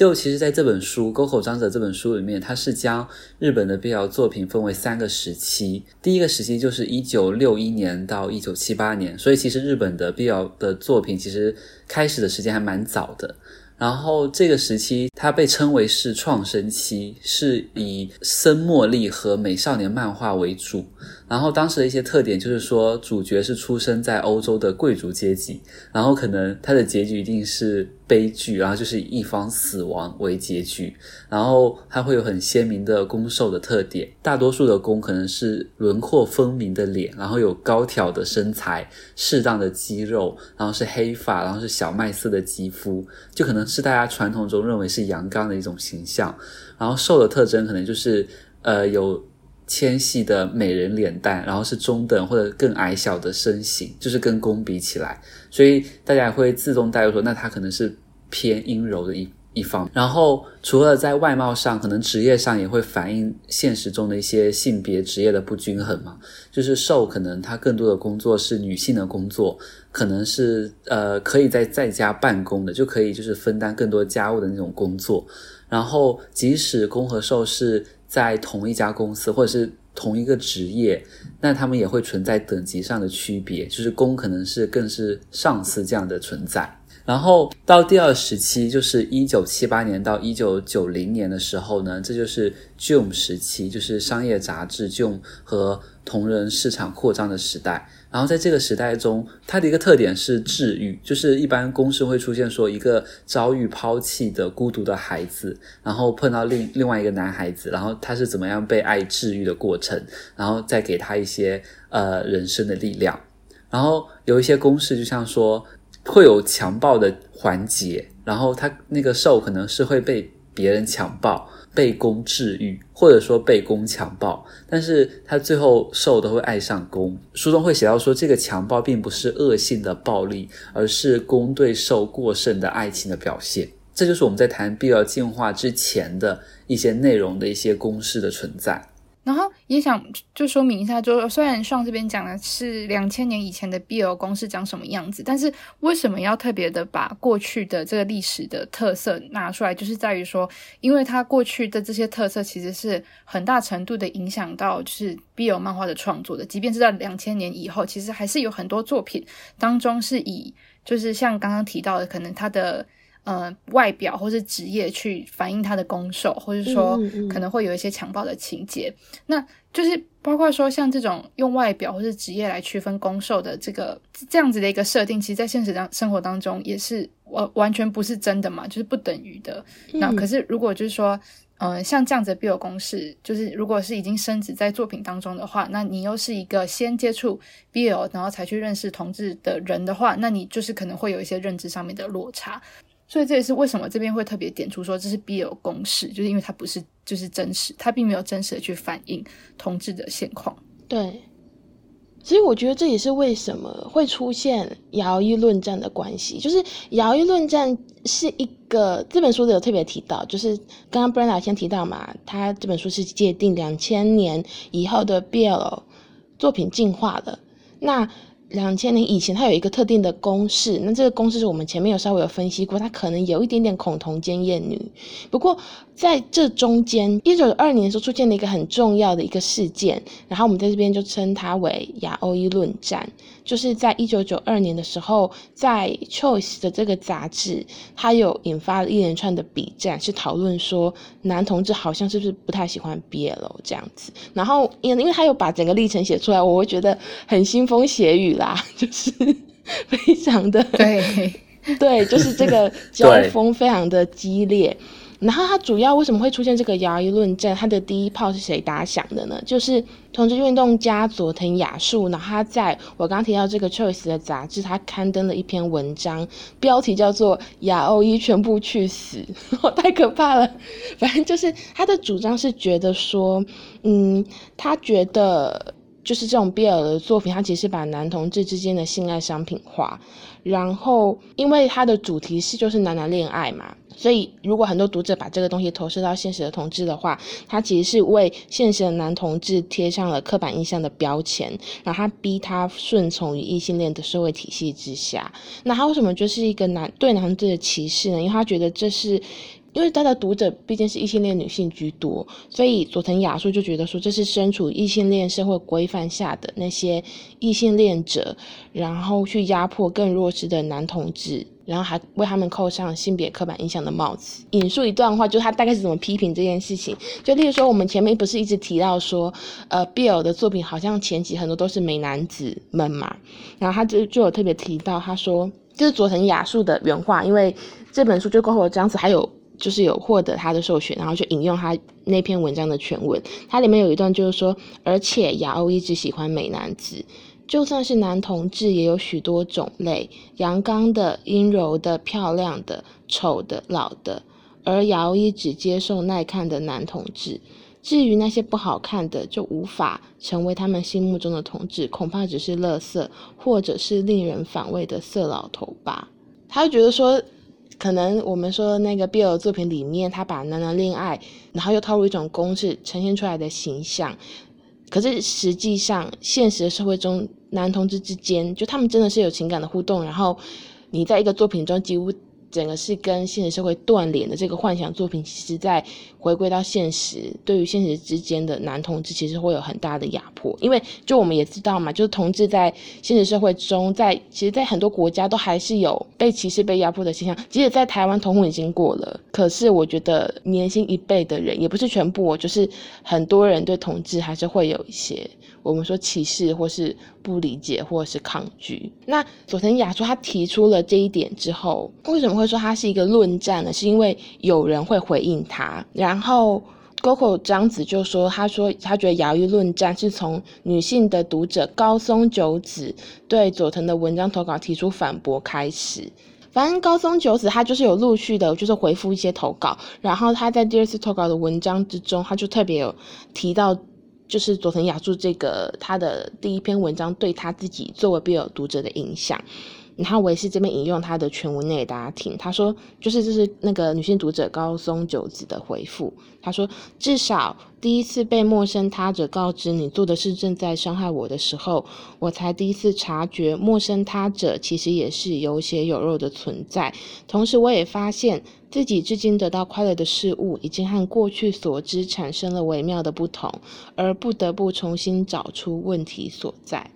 就其实，在这本书《沟口章则》这本书里面，它是将日本的 BL 作品分为三个时期。第一个时期就是一九六一年到一九七八年，所以其实日本的 BL 的作品其实开始的时间还蛮早的。然后这个时期它被称为是创生期，是以森茉莉和美少年漫画为主。然后当时的一些特点就是说，主角是出生在欧洲的贵族阶级，然后可能他的结局一定是悲剧，然后就是一方死亡为结局。然后他会有很鲜明的攻受的特点，大多数的攻可能是轮廓分明的脸，然后有高挑的身材、适当的肌肉，然后是黑发，然后是小麦色的肌肤，就可能是大家传统中认为是阳刚的一种形象。然后受的特征可能就是呃有。纤细的美人脸蛋，然后是中等或者更矮小的身形，就是跟攻比起来，所以大家会自动带入说，那他可能是偏阴柔的一一方。然后除了在外貌上，可能职业上也会反映现实中的一些性别职业的不均衡嘛。就是受可能他更多的工作是女性的工作，可能是呃可以在在家办公的，就可以就是分担更多家务的那种工作。然后即使攻和受是。在同一家公司或者是同一个职业，那他们也会存在等级上的区别，就是工可能是更是上司这样的存在。然后到第二时期，就是一九七八年到一九九零年的时候呢，这就是 JUM 时期，就是商业杂志 JUM 和同人市场扩张的时代。然后在这个时代中，它的一个特点是治愈，就是一般公式会出现说一个遭遇抛弃的孤独的孩子，然后碰到另另外一个男孩子，然后他是怎么样被爱治愈的过程，然后再给他一些呃人生的力量。然后有一些公式就像说会有强暴的环节，然后他那个受可能是会被别人强暴。被攻治愈，或者说被攻强暴，但是他最后受都会爱上攻。书中会写到说，这个强暴并不是恶性的暴力，而是攻对受过剩的爱情的表现。这就是我们在谈必要进化之前的一些内容的一些公式的存在。然后也想就说明一下，就虽然上这边讲的是两千年以前的 BL 公式长什么样子，但是为什么要特别的把过去的这个历史的特色拿出来？就是在于说，因为它过去的这些特色其实是很大程度的影响到就是 BL 漫画的创作的，即便是在两千年以后，其实还是有很多作品当中是以就是像刚刚提到的，可能它的。呃，外表或是职业去反映他的攻受，或者说可能会有一些强暴的情节，嗯嗯嗯，那就是包括说像这种用外表或是职业来区分攻受的这个这样子的一个设定，其实，在现实当生活当中也是完完全不是真的嘛，就是不等于的。嗯、那可是如果就是说，呃，像这样子的 BL 公式，就是如果是已经升职在作品当中的话，那你又是一个先接触 BL 然后才去认识同志的人的话，那你就是可能会有一些认知上面的落差。所以这也是为什么这边会特别点出说这是 BL 公式，就是因为它不是就是真实，它并没有真实的去反映同志的现况。对，所以我觉得这也是为什么会出现亚欧伊论战的关系，就是亚欧伊论战是一个这本书里有特别提到，就是刚刚 Brenda 先提到嘛，他这本书是界定两千年以后的 BL 作品进化的，那。两千年以前，它有一个特定的公式，那这个公式是我们前面有稍微有分析过，它可能有一点点恐同奸厌女。不过在这中间，一九九二年的时候出现了一个很重要的一个事件，然后我们在这边就称它为亚欧一论战。就是在一九九二年的时候，在 Choice 的这个杂志，它有引发了一连串的笔战，是讨论说男同志好像是不是不太喜欢 BL 这样子。然后因因为他有把整个历程写出来，我会觉得很腥风血雨。啦，就是 非常的对 对，就是这个 交锋非常的激烈。然后他主要为什么会出现这个亚欧伊论战？他的第一炮是谁打响的呢？就是同志运动家佐藤雅树。然后他在我刚刚提到这个 Choice 的杂志，他刊登了一篇文章，标题叫做《亚欧伊全部去死》，太可怕了。反正就是他的主张是觉得说，嗯，他觉得。就是这种 BL 的作品，它其实把男同志之间的性爱商品化，然后因为它的主题是就是男男恋爱嘛，所以如果很多读者把这个东西投射到现实的同志的话，他其实是为现实的男同志贴上了刻板印象的标签，然后他逼他顺从于异性恋的社会体系之下。那他为什么就是一个男对男同志的歧视呢？因为他觉得这是。因为他的读者毕竟是异性恋女性居多，所以佐藤雅树就觉得说，这是身处异性恋社会规范下的那些异性恋者，然后去压迫更弱势的男同志。然后还为他们扣上性别刻板印象的帽子。引述一段话，就是他大概是怎么批评这件事情。就例如说，我们前面不是一直提到说，呃，BL 的作品好像前期很多都是美男子们嘛，然后他就就有特别提到，他说就是佐藤雅树的原话，因为这本书就沟口章子还有就是有获得他的授权，然后就引用他那篇文章的全文，它里面有一段就是说，而且雅欧一直喜欢美男子。就算是男同志，也有许多种类：阳刚的、阴柔的、漂亮的、丑的、老的。而姚一只接受耐看的男同志。至于那些不好看的，就无法成为他们心目中的同志，恐怕只是垃圾，或者是令人反胃的色老头吧。他就觉得说，可能我们说那个 BL 作品里面，他把男男恋爱，然后又套入一种公式呈现出来的形象。可是实际上，现实社会中，男同志之间，就他们真的是有情感的互动。然后，你在一个作品中几乎。整个是跟现实社会断联的这个幻想作品，其实在回归到现实，对于现实之间的男同志，其实会有很大的压迫。因为就我们也知道嘛，就是同志在现实社会中，在其实，在很多国家都还是有被歧视、被压迫的现象。即使在台湾同婚已经过了，可是我觉得年轻一辈的人，也不是全部，就是很多人对同志还是会有一些。我们说歧视，或是不理解，或是抗拒。那佐藤亚树他提出了这一点之后，为什么会说他是一个论战呢？是因为有人会回应他。然后沟口章子就说：“他说他觉得亚裔论战是从女性的读者高松久子对佐藤的文章投稿提出反驳开始。反正高松久子他就是有陆续的，就是回复一些投稿。然后他在第二次投稿的文章之中，他就特别有提到。”就是佐藤雅助这个他的第一篇文章对他自己作为 BL 读者的影响，然后我也是这边引用他的全文内给大家听。他说，就是这是那个女性读者高松久子的回复。他说，至少第一次被陌生他者告知你做的事正在伤害我的时候，我才第一次察觉陌生他者其实也是有血有肉的存在。同时，我也发现。自己至今得到快乐的事物，已经和过去所知产生了微妙的不同，而不得不重新找出问题所在。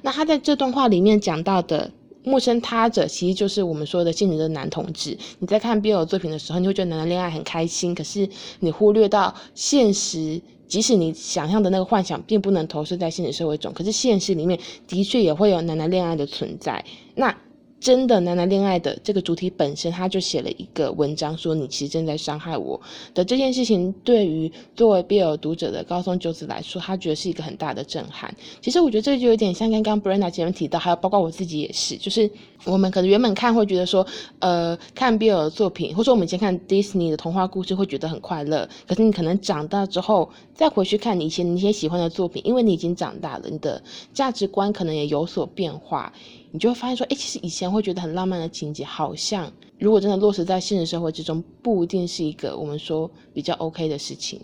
那他在这段话里面讲到的陌生他者，其实就是我们说的现实的男同志。你在看 BL 作品的时候，你会觉得男男恋爱很开心，可是你忽略到现实，即使你想象的那个幻想并不能投射在现实社会中，可是现实里面的确也会有男男恋爱的存在。那真的男男恋爱的这个主体本身，他就写了一个文章，说你其实正在伤害我的这件事情，对于作为 BL 读者的高松久子来说，他觉得是一个很大的震撼。其实我觉得这就有点像刚刚 Brenda 前面提到，还有包括我自己也是，就是我们可能原本看会觉得说，呃，看 BL 的作品，或者说我们以前看 Disney 的童话故事会觉得很快乐，可是你可能长大之后再回去看你以前你一些喜欢的作品，因为你已经长大了，你的价值观可能也有所变化。你就会发现说，哎，其实以前会觉得很浪漫的情节，好像如果真的落实在现实社会之中，不一定是一个我们说比较 OK 的事情。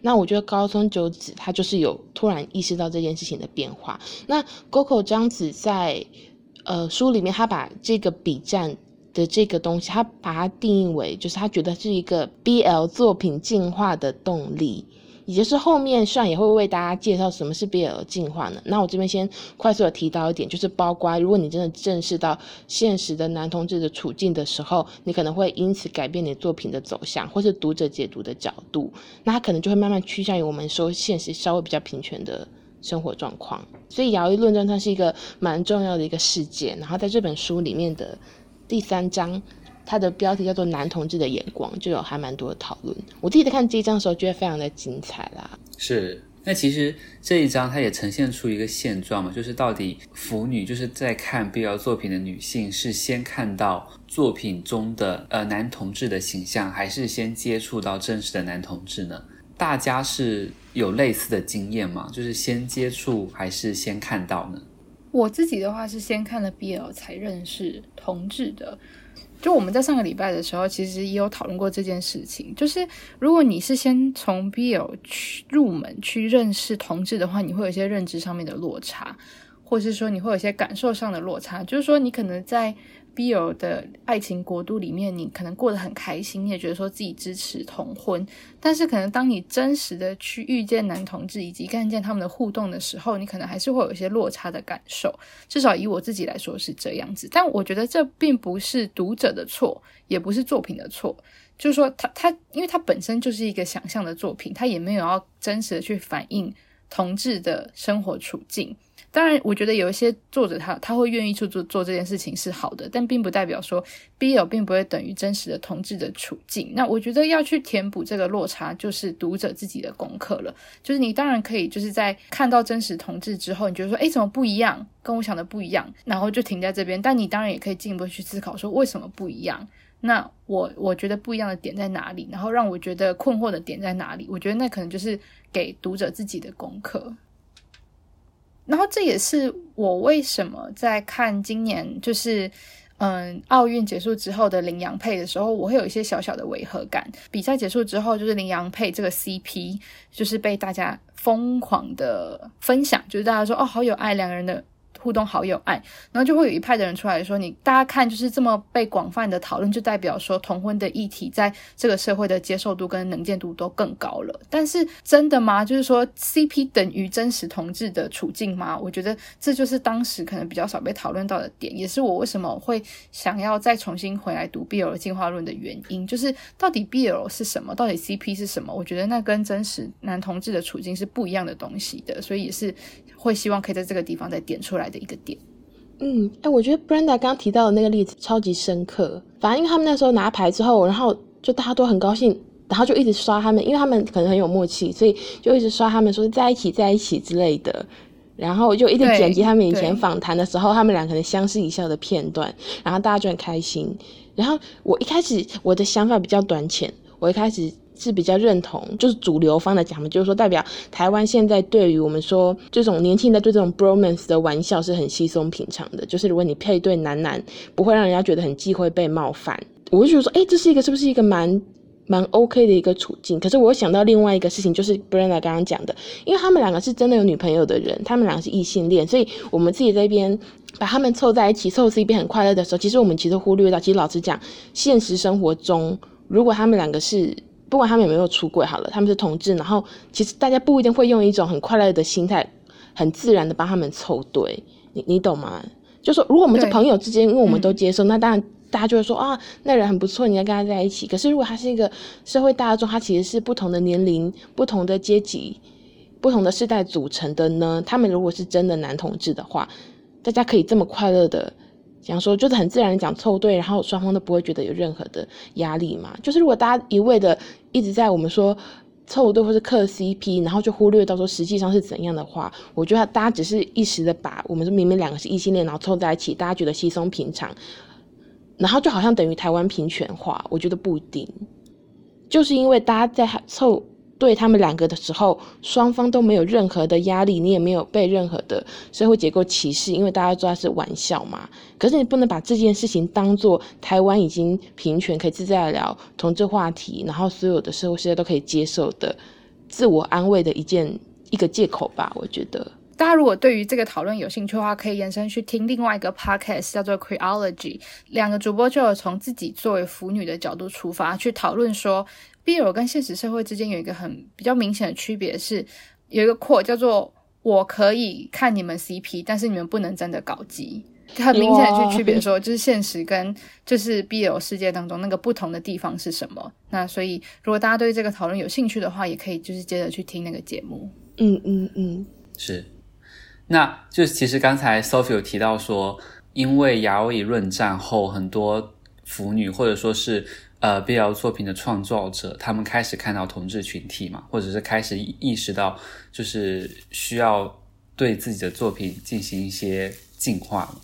那我觉得高松久子他就是有突然意识到这件事情的变化。那沟口章子在呃书里面，他把这个笔战的这个东西，他把它定义为，就是他觉得是一个 BL 作品进化的动力。也就是后面上也会为大家介绍什么是 BL 进化呢？那我这边先快速的提到一点，就是包括如果你真的正视到现实的男同志的处境的时候，你可能会因此改变你作品的走向，或是读者解读的角度，那他可能就会慢慢趋向于我们说现实稍微比较平权的生活状况。所以亚裔论战它是一个蛮重要的一个事件，然后在这本书里面的第三章。它的标题叫做《男同志的眼光》，就有还蛮多的讨论。我自己在看这一章的时候，觉得非常的精彩啦。是，那其实这一章它也呈现出一个现状嘛，就是到底腐女就是在看 BL 作品的女性，是先看到作品中的呃男同志的形象，还是先接触到真实的男同志呢？大家是有类似的经验吗？就是先接触还是先看到呢？我自己的话是先看了 BL 才认识同志的。就我们在上个礼拜的时候，其实也有讨论过这件事情。就是如果你是先从 BL 去入门去认识同志的话，你会有一些认知上面的落差，或者是说你会有一些感受上的落差。就是说你可能在 BL 的爱情国度里面，你可能过得很开心，你也觉得说自己支持同婚，但是可能当你真实的去遇见男同志以及看见他们的互动的时候，你可能还是会有一些落差的感受。至少以我自己来说是这样子，但我觉得这并不是读者的错，也不是作品的错。就是说他，他他，因为他本身就是一个想象的作品，他也没有要真实的去反映同志的生活处境。当然，我觉得有一些作者他他会愿意去做做这件事情是好的，但并不代表说 BL 并不会等于真实的同志的处境。那我觉得要去填补这个落差，就是读者自己的功课了。就是你当然可以就是在看到真实同志之后，你觉得说，诶，怎么不一样？跟我想的不一样，然后就停在这边。但你当然也可以进一步去思考说，为什么不一样？那我我觉得不一样的点在哪里？然后让我觉得困惑的点在哪里？我觉得那可能就是给读者自己的功课。然后这也是我为什么在看今年就是嗯奥运结束之后的麟洋配的时候，我会有一些小小的违和感。比赛结束之后，就是麟洋配这个 CP 就是被大家疯狂的分享，就是大家说哦好有爱两个人的。互动好有爱，然后就会有一派的人出来说：“你大家看，就是这么被广泛的讨论，就代表说同婚的议题在这个社会的接受度跟能见度都更高了。但是真的吗？就是说 CP 等于真实同志的处境吗？我觉得这就是当时可能比较少被讨论到的点，也是我为什么会想要再重新回来读 BL 进化论的原因。就是到底 BL 是什么？到底 CP 是什么？我觉得那跟真实男同志的处境是不一样的东西的，所以也是。”会希望可以在这个地方再点出来的一个点。嗯，哎，我觉得 Brenda 刚刚提到的那个例子超级深刻。反正因为他们那时候拿牌之后，然后就大家都很高兴，然后就一直刷他们，因为他们可能很有默契，所以就一直刷他们说在一起，在一起之类的。然后就一直剪辑他们以前访谈的时候，他们俩可能相视一笑的片段，然后大家就很开心。然后我一开始我的想法比较短浅，我一开始。是比较认同，就是主流方的讲的，就是说代表台湾现在对于我们说这种年轻的对这种 bromance 的玩笑是很稀松平常的，就是如果你配对男男，不会让人家觉得很忌讳被冒犯。我就觉得说，哎、这是一个是不是一个蛮蛮 OK 的一个处境？可是我又想到另外一个事情，就是 Brenda 刚刚讲的，因为他们两个是真的有女朋友的人，他们两个是异性恋，所以我们自己这边把他们凑在一起，凑 CP 很快乐的时候，其实我们其实忽略到，其实老实讲，现实生活中如果他们两个是。不管他们有没有出柜，好了，他们是同志，然后其实大家不一定会用一种很快乐的心态，很自然的帮他们凑对，你你懂吗？就说如果我们是朋友之间，因为我们都接受，嗯、那当然大家就会说啊，那人很不错，你要跟他在一起。可是如果他是一个社会大众，他其实是不同的年龄、不同的阶级、不同的世代组成的呢？他们如果是真的男同志的话，大家可以这么快乐的。讲说就是很自然的讲凑对，然后双方都不会觉得有任何的压力嘛。就是如果大家一味的一直在我们说凑对或是磕 CP，然后就忽略到说实际上是怎样的话，我觉得大家只是一时的把我们说明明两个是异性恋，然后凑在一起，大家觉得稀松平常，然后就好像等于台湾平权化，我觉得不一定，就是因为大家在凑。对他们两个的时候，双方都没有任何的压力，你也没有被任何的社会结构歧视，因为大家知道是玩笑嘛。可是你不能把这件事情当做台湾已经平权，可以自在的聊同志话题，然后所有的社会世界都可以接受的自我安慰的一件一个借口吧？我觉得，大家如果对于这个讨论有兴趣的话，可以延伸去听另外一个 podcast 叫做 Queerology，两个主播就有从自己作为腐女的角度出发去讨论说。BL 跟现实社会之间有一个很比较明显的区别是，有一个 quote 叫做“我可以看你们 CP，但是你们不能真的搞基”，很明显的去区别说，就是现实跟就是 BL 世界当中那个不同的地方是什么。那所以，如果大家对这个讨论有兴趣的话，也可以就是接着去听那个节目。嗯嗯嗯，是。那就其实刚才 Sophie 有提到说，因为亚欧以论战后，很多腐女或者说是。呃，BL 作品的创作者，他们开始看到同志群体嘛，或者是开始意识到，就是需要对自己的作品进行一些进化。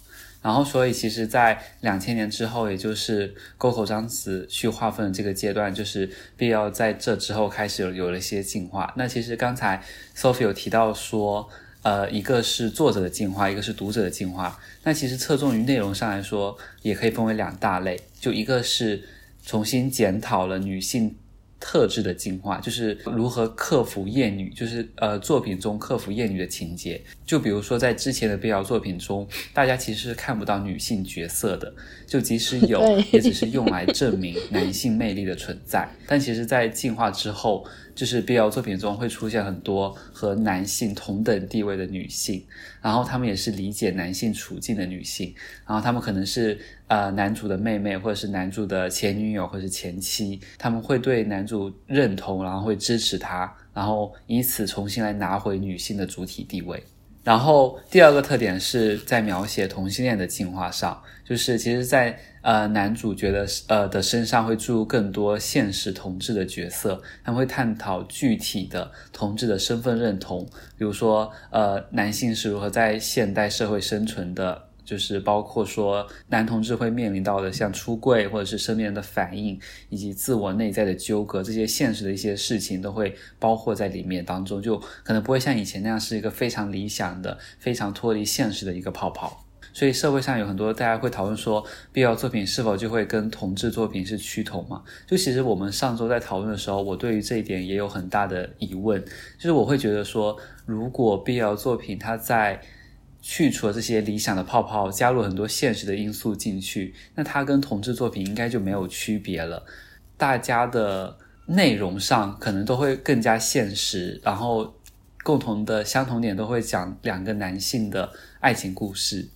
然后，所以其实，在两千年之后，也就是沟口章子去划分的这个阶段，就是 BL 在这之后开始有有了一些进化。那其实刚才 Sophie 有提到说，呃，一个是作者的进化，一个是读者的进化。那其实侧重于内容上来说，也可以分为两大类，就一个是。重新检讨了女性特质的进化，就是如何克服厌女，就是呃作品中克服厌女的情节。就比如说在之前的 BL 作品中，大家其实是看不到女性角色的，就即使有，也只是用来证明男性魅力的存在。但其实，在进化之后，就是 BL 作品中会出现很多和男性同等地位的女性，然后她们也是理解男性处境的女性，然后她们可能是呃男主的妹妹，或者是男主的前女友，或者是前妻，她们会对男主认同，然后会支持他，然后以此重新来拿回女性的主体地位。然后第二个特点是在描写同性恋的进化上，就是其实在，呃男主角的呃的身上会注入更多现实同志的角色，他们会探讨具体的同志的身份认同，比如说呃男性是如何在现代社会生存的。就是包括说男同志会面临到的像出柜或者是身边人的反应，以及自我内在的纠葛，这些现实的一些事情都会包括在里面当中，就可能不会像以前那样是一个非常理想的、非常脱离现实的一个泡泡。所以社会上有很多大家会讨论说，BL 作品是否就会跟同志作品是趋同嘛？就其实我们上周在讨论的时候，我对于这一点也有很大的疑问，就是我会觉得说，如果 BL 作品它在去除了这些理想的泡泡，加入很多现实的因素进去，那它跟同志作品应该就没有区别了。大家的内容上可能都会更加现实，然后共同的相同点都会讲两个男性的爱情故事，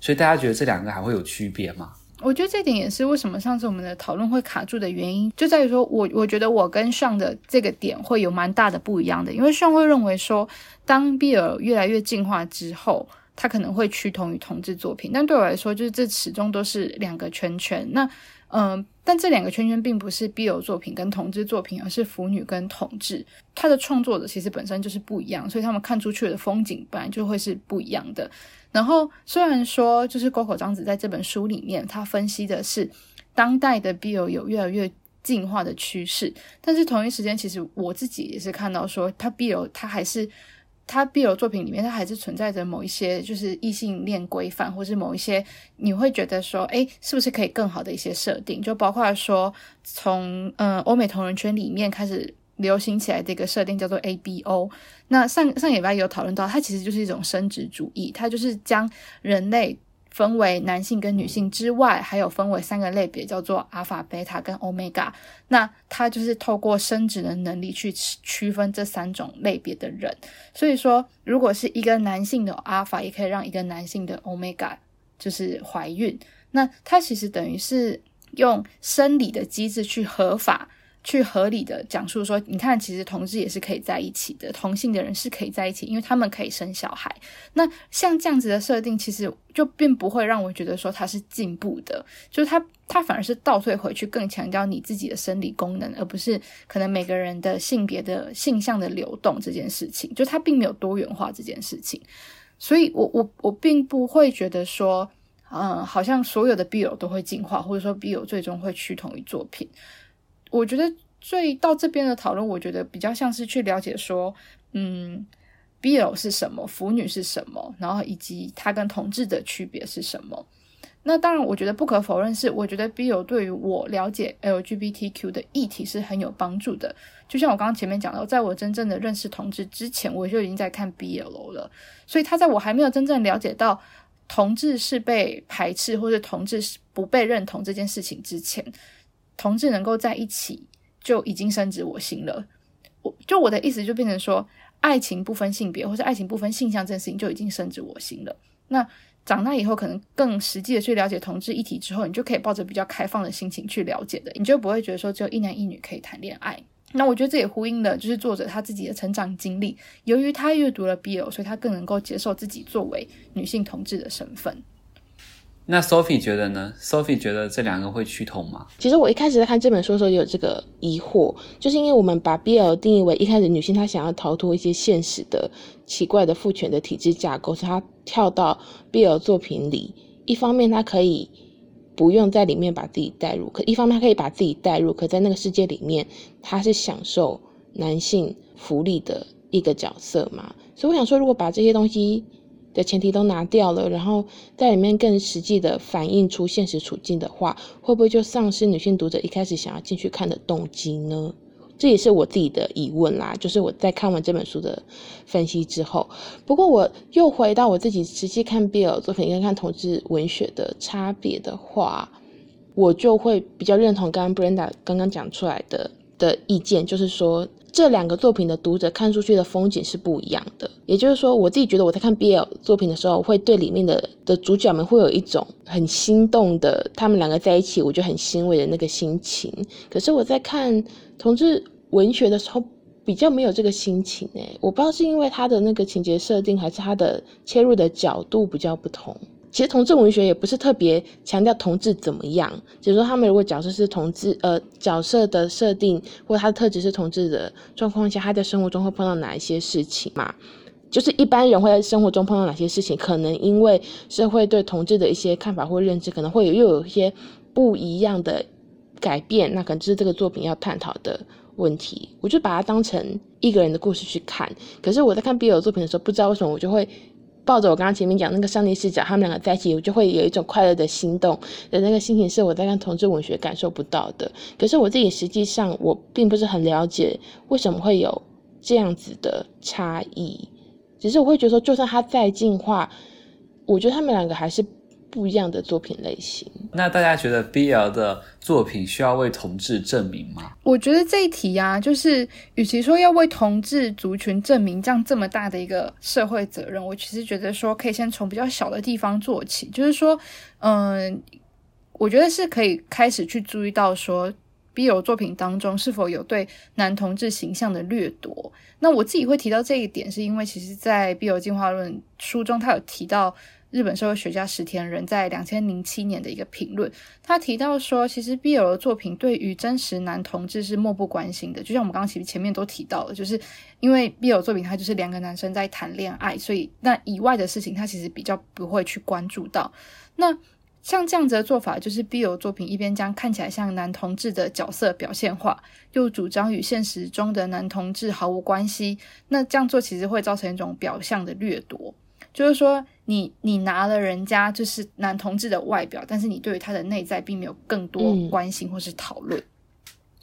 所以大家觉得这两个还会有区别吗？我觉得这点也是为什么上次我们的讨论会卡住的原因，就在于说我我觉得我跟上的这个点会有蛮大的不一样的，因为上会认为说，当 BL 越来越进化之后。他可能会趋同于同志作品，但对我来说，就是这始终都是两个圈圈。那，嗯、但这两个圈圈并不是 BL 作品跟同志作品，而是腐女跟同志。他的创作者其实本身就是不一样，所以他们看出去的风景本来就会是不一样的。然后，虽然说就是沟口章子在这本书里面，他分析的是当代的 BL 有越来越进化的趋势，但是同一时间，其实我自己也是看到说，他 BL 他还是。他 BL 作品里面，他还是存在着某一些就是异性恋规范，或是某一些你会觉得说，哎，是不是可以更好的一些设定？就包括说，从嗯欧美同人圈里面开始流行起来的一个设定叫做 ABO。那上上礼拜有讨论到，它其实就是一种生殖主义，它就是将人类。分为男性跟女性之外，还有分为三个类别，叫做阿法、贝塔跟欧米伽。那它就是透过生殖的能力去区分这三种类别的人。所以说，如果是一个男性的阿法，也可以让一个男性的欧米伽就是怀孕。那它其实等于是用生理的机制去合法。去合理的讲述说，你看，其实同志也是可以在一起的，同性的人是可以在一起，因为他们可以生小孩。那像这样子的设定，其实就并不会让我觉得说它是进步的，就是它它反而是倒退回去，更强调你自己的生理功能，而不是可能每个人的性别的性向的流动这件事情，就它并没有多元化这件事情。所以我我我并不会觉得说，嗯，好像所有的 BL 都会进化，或者说 BL 最终会趋同于作品。我觉得最到这边的讨论，我觉得比较像是去了解说，嗯，BL 是什么，腐女是什么，然后以及它跟同志的区别是什么。那当然，我觉得不可否认是，我觉得 BL 对于我了解 LGBTQ 的议题是很有帮助的。就像我刚刚前面讲到，在我真正的认识同志之前，我就已经在看 BL 了。所以他在我还没有真正了解到同志是被排斥或者同志是不被认同这件事情之前。同志能够在一起，就已经深植我心了。我就我的意思就变成说，爱情不分性别，或是爱情不分性向这件事情就已经深植我心了。那长大以后，可能更实际的去了解同志议题之后，你就可以抱着比较开放的心情去了解的，你就不会觉得说只有一男一女可以谈恋爱。那我觉得这也呼应了，就是作者他自己的成长经历。由于他阅读了 BL，所以他更能够接受自己作为女性同志的身份。那 Sophie 觉得呢？Sophie 觉得这两个会趋同吗？其实我一开始在看这本书的时候有这个疑惑，就是因为我们把 BL 定义为一开始女性她想要逃脱一些现实的奇怪的父权的体制架构，所以她跳到 BL 作品里。一方面她可以不用在里面把自己带入，可一方面她可以把自己带入，可在那个世界里面她是享受男性福利的一个角色嘛。所以我想说，如果把这些东西。的前提都拿掉了，然后在里面更实际的反映出现实处境的话，会不会就丧失女性读者一开始想要进去看的动机呢？这也是我自己的疑问啦。就是我在看完这本书的分析之后，不过我又回到我自己实际看 BL 作品跟看同志文学的差别的话，我就会比较认同刚刚 Brenda 刚刚讲出来的的意见，就是说。这两个作品的读者看出去的风景是不一样的，也就是说，我自己觉得我在看 BL 作品的时候，会对里面的的主角们会有一种很心动的，他们两个在一起，我就很欣慰的那个心情。可是我在看同志文学的时候，比较没有这个心情诶，我不知道是因为他的那个情节设定，还是他的切入的角度比较不同。其实同志文学也不是特别强调同志怎么样，就是说他们如果角色是同志，呃，角色的设定或他的特质是同志的状况下，他在生活中会碰到哪一些事情嘛？就是一般人会在生活中碰到哪些事情，可能因为社会对同志的一些看法或认知，可能会有又有一些不一样的改变，那可能就是这个作品要探讨的问题。我就把它当成一个人的故事去看。可是我在看 BL 作品的时候，不知道为什么我就会。抱着我刚刚前面讲那个上帝视角，他们两个在一起，我就会有一种快乐的心动的那个心情，是我在看同志文学感受不到的。可是我自己实际上我并不是很了解为什么会有这样子的差异，只是我会觉得说，就算他再进化，我觉得他们两个还是。不一样的作品类型。那大家觉得 BL 的作品需要为同志证明吗？我觉得这一题啊，就是与其说要为同志族群证明这样这么大的一个社会责任，我其实觉得说可以先从比较小的地方做起，就是说，嗯，我觉得是可以开始去注意到说 BL 作品当中是否有对男同志形象的掠夺。那我自己会提到这一点，是因为其实在 BL 进化论书中，他有提到。日本社会学家石田人在两千零七年的一个评论，他提到说，其实 BL 的作品对于真实男同志是漠不关心的。就像我们刚刚其实前面都提到了，就是因为 BL 作品它就是两个男生在谈恋爱，所以那以外的事情他其实比较不会去关注到。那像这样子的做法，就是 BL 作品一边将看起来像男同志的角色表现化，又主张与现实中的男同志毫无关系。那这样做其实会造成一种表象的掠夺。就是说你，你你拿了人家就是男同志的外表，但是你对于他的内在并没有更多关心或是讨论。嗯、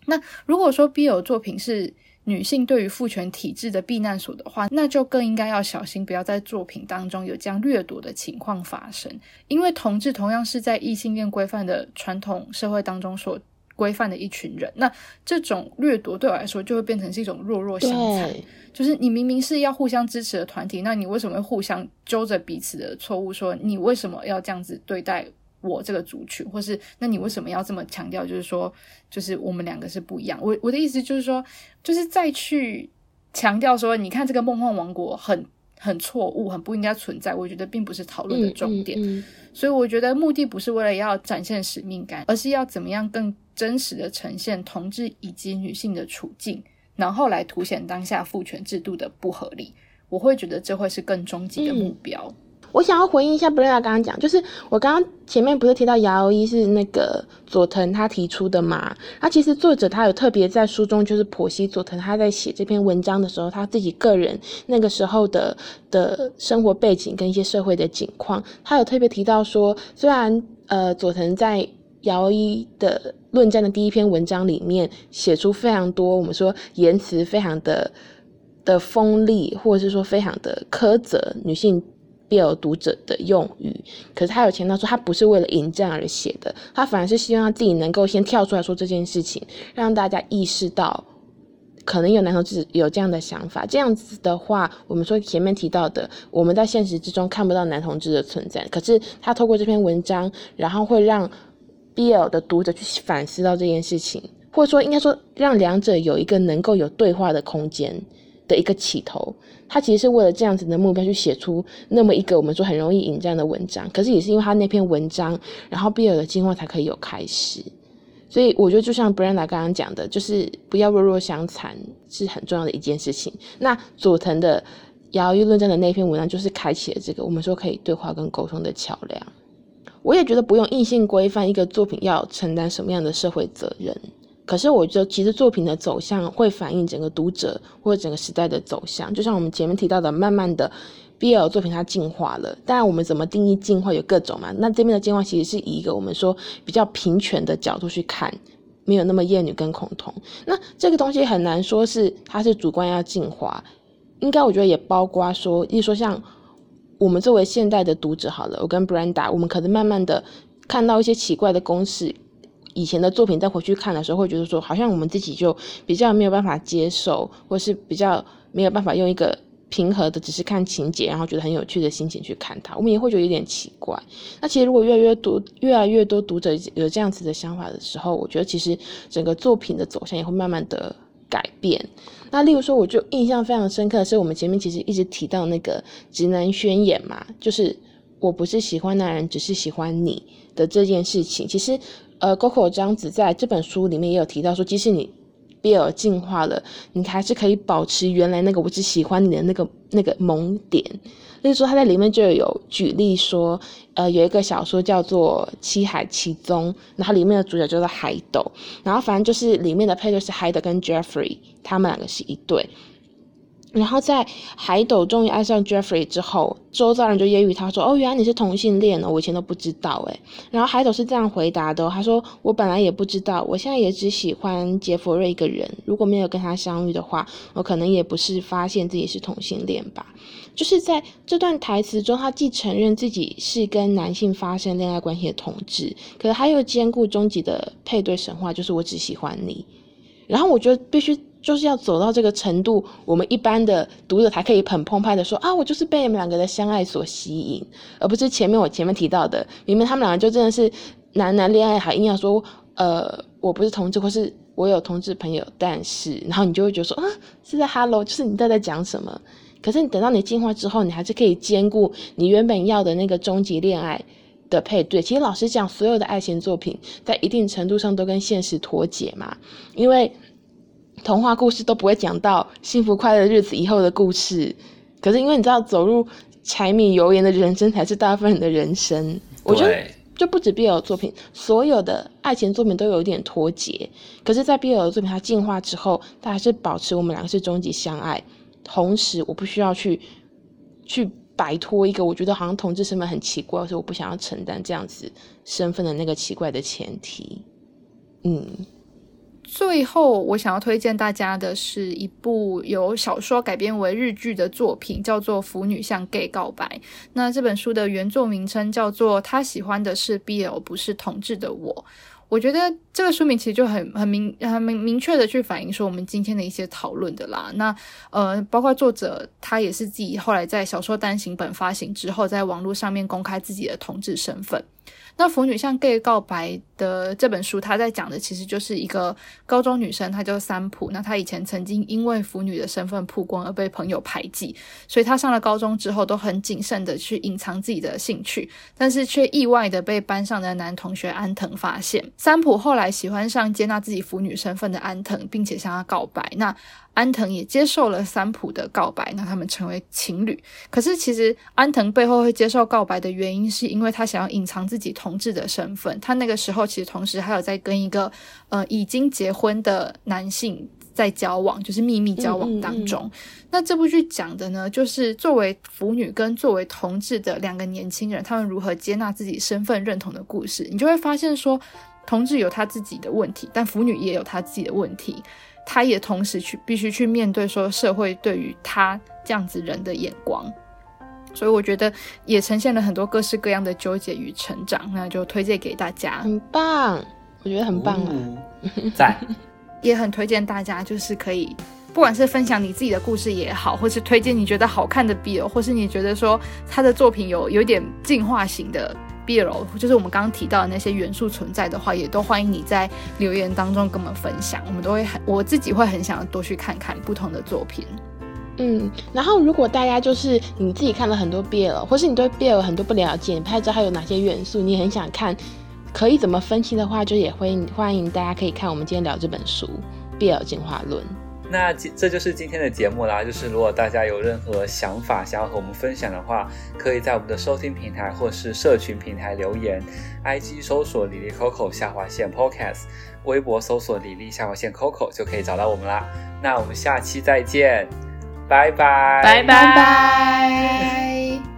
那如果说 BL 作品是女性对于父权体制的避难所的话，那就更应该要小心，不要在作品当中有这样掠夺的情况发生。因为同志同样是在异性恋规范的传统社会当中所规范的一群人，那这种掠夺对我来说就会变成是一种弱弱相残。就是你明明是要互相支持的团体，那你为什么会互相揪着彼此的错误说你为什么要这样子对待我这个族群，或是那你为什么要这么强调？就是说，就是我们两个是不一样。我我的意思就是说，就是再去强调说，你看这个梦幻王国很很错误，很不应该存在。我觉得并不是讨论的重点。嗯嗯嗯。所以我觉得目的不是为了要展现使命感，而是要怎么样更真实的呈现同志以及女性的处境。然后来凸显当下父权制度的不合理，我会觉得这会是更终极的目标。我想要回应一下 Brenda 刚刚讲，就是我刚刚前面不是提到姚一是那个佐藤他提出的嘛？他其实作者他有特别在书中就是剖析佐藤他在写这篇文章的时候，他自己个人那个时候的的生活背景跟一些社会的景况，他有特别提到说，虽然呃佐藤在姚一的论战的第一篇文章里面写出非常多，我们说言辞非常的的锋利，或者是说非常的苛责女性 BL 读者的用语。可是他有强调说，他不是为了引战而写的，他反而是希望他自己能够先跳出来说这件事情，让大家意识到可能有男同志有这样的想法。这样子的话，我们说前面提到的，我们在现实之中看不到男同志的存在，可是他透过这篇文章，然后会让。BL 的读者去反思到这件事情，或者说应该说让两者有一个能够有对话的空间的一个起头，他其实是为了这样子的目标去写出那么一个我们说很容易引战的文章，可是也是因为他那篇文章，然后 BL 的进化才可以有开始。所以我觉得就像 Brenda 刚刚讲的，就是不要弱弱相残是很重要的一件事情。那佐藤的摇曳论战的那篇文章就是开启了这个我们说可以对话跟沟通的桥梁。我也觉得不用硬性规范一个作品要承担什么样的社会责任，可是我觉得其实作品的走向会反映整个读者或者整个时代的走向。就像我们前面提到的，慢慢的 BL 作品它进化了，当然我们怎么定义进化有各种嘛。那这边的进化其实是一个我们说比较平权的角度去看没有那么厌女跟恐同。那这个东西很难说是它是主观要进化，应该我觉得也包括说，例如说像我们作为现代的读者好了，我跟 Brenda，我们可能慢慢的看到一些奇怪的公式，以前的作品再回去看的时候，会觉得说好像我们自己就比较没有办法接受，或是比较没有办法用一个。平和的，只是看情节，然后觉得很有趣的心情去看它，我们也会觉得有点奇怪。那其实如果越来越多、越来越多读者有这样子的想法的时候，我觉得其实整个作品的走向也会慢慢的改变。那例如说，我就印象非常深刻的是，我们前面其实一直提到那个直男宣言嘛，就是我不是喜欢男人，只是喜欢你的这件事情。其实，呃，Coco 章子在这本书里面也有提到说，即使你。BL 进化了，你还是可以保持原来那个我只喜欢你的那个那个萌点。例如说，他在里面就有举例说，呃，有一个小说叫做《七海七宗》，然后里面的主角叫做海斗，然后反正就是里面的配对是海斗跟 Jeffrey，他们两个是一对。然后在海斗终于爱上 Jeffrey 之后，周遭人就揶揄他说：“哦，原来你是同性恋呢，我以前都不知道。”诶，然后海斗是这样回答的：“他说我本来也不知道，我现在也只喜欢杰佛瑞一个人。如果没有跟他相遇的话，我可能也不是发现自己是同性恋吧。”就是在这段台词中，他既承认自己是跟男性发生恋爱关系的同志，可是他又兼顾终极的配对神话，就是我只喜欢你。然后我觉得必须。就是要走到这个程度，我们一般的读者才可以很澎湃的说啊，我就是被你们两个的相爱所吸引，而不是前面我前面提到的，明明他们两个就真的是男男恋爱，还硬要说呃我不是同志，或是我有同志朋友，但是然后你就会觉得说啊是在 Hello，就是你在在讲什么？可是你等到你进化之后，你还是可以兼顾你原本要的那个终极恋爱的配对。其实老实讲，所有的爱情作品在一定程度上都跟现实脱节嘛，因为。童话故事都不会讲到幸福快乐日子以后的故事，可是因为你知道，走入柴米油盐的人生才是大部分人的人生。我觉得就不止 BL 作品，所有的爱情作品都有一点脱节。可是，在 BL 的作品它进化之后，它还是保持我们两个是终极相爱，同时我不需要去去摆脱一个我觉得好像同志身份很奇怪，所以我不想要承担这样子身份的那个奇怪的前提。嗯。最后，我想要推荐大家的是一部由小说改编为日剧的作品，叫做《腐女向 gay 告白》。那这本书的原作名称叫做《他喜欢的是 BL，不是同志的我》。我觉得这个书名其实就很很明很明明确的去反映说我们今天的一些讨论的啦。那呃，包括作者他也是自己后来在小说单行本发行之后，在网络上面公开自己的同志身份。那腐女向 gay 告白的这本书，他在讲的其实就是一个高中女生，她叫三浦。那她以前曾经因为腐女的身份曝光而被朋友排挤，所以她上了高中之后都很谨慎的去隐藏自己的兴趣，但是却意外的被班上的男同学安藤发现。三浦后来喜欢上接纳自己腐女身份的安藤，并且向他告白。那安藤也接受了三浦的告白，那他们成为情侣。可是其实安藤背后会接受告白的原因，是因为他想要隐藏自己同志的身份。他那个时候其实同时还有在跟一个呃已经结婚的男性在交往，就是秘密交往当中。嗯嗯嗯。那这部剧讲的呢，就是作为腐女跟作为同志的两个年轻人，他们如何接纳自己身份认同的故事。你就会发现说，同志有他自己的问题，但腐女也有他自己的问题。他也同时去必须去面对说社会对于他这样子人的眼光，所以我觉得也呈现了很多各式各样的纠结与成长，那就推荐给大家，很棒，我觉得很棒啊，在也很推荐大家，就是可以不管是分享你自己的故事也好，或是推荐你觉得好看的 BL，或是你觉得说他的作品有有点进化型的。BL 就是我们刚刚提到的那些元素存在的话，也都欢迎你在留言当中跟我们分享，我们都会很，我自己会很想多去看看不同的作品。嗯，然后如果大家就是你自己看了很多 BL，或是你对 BL 有很多不了解，你不太知道它有哪些元素，你很想看可以怎么分析的话，就也会欢迎大家可以看我们今天聊这本书《BL 进化论》。那这就是今天的节目啦。就是如果大家有任何想法想要和我们分享的话，可以在我们的收听平台或是社群平台留言。IG 搜索李丽 Coco 下划线 Podcast，微博搜索李丽下划线 Coco 就可以找到我们啦。那我们下期再见，拜拜拜拜。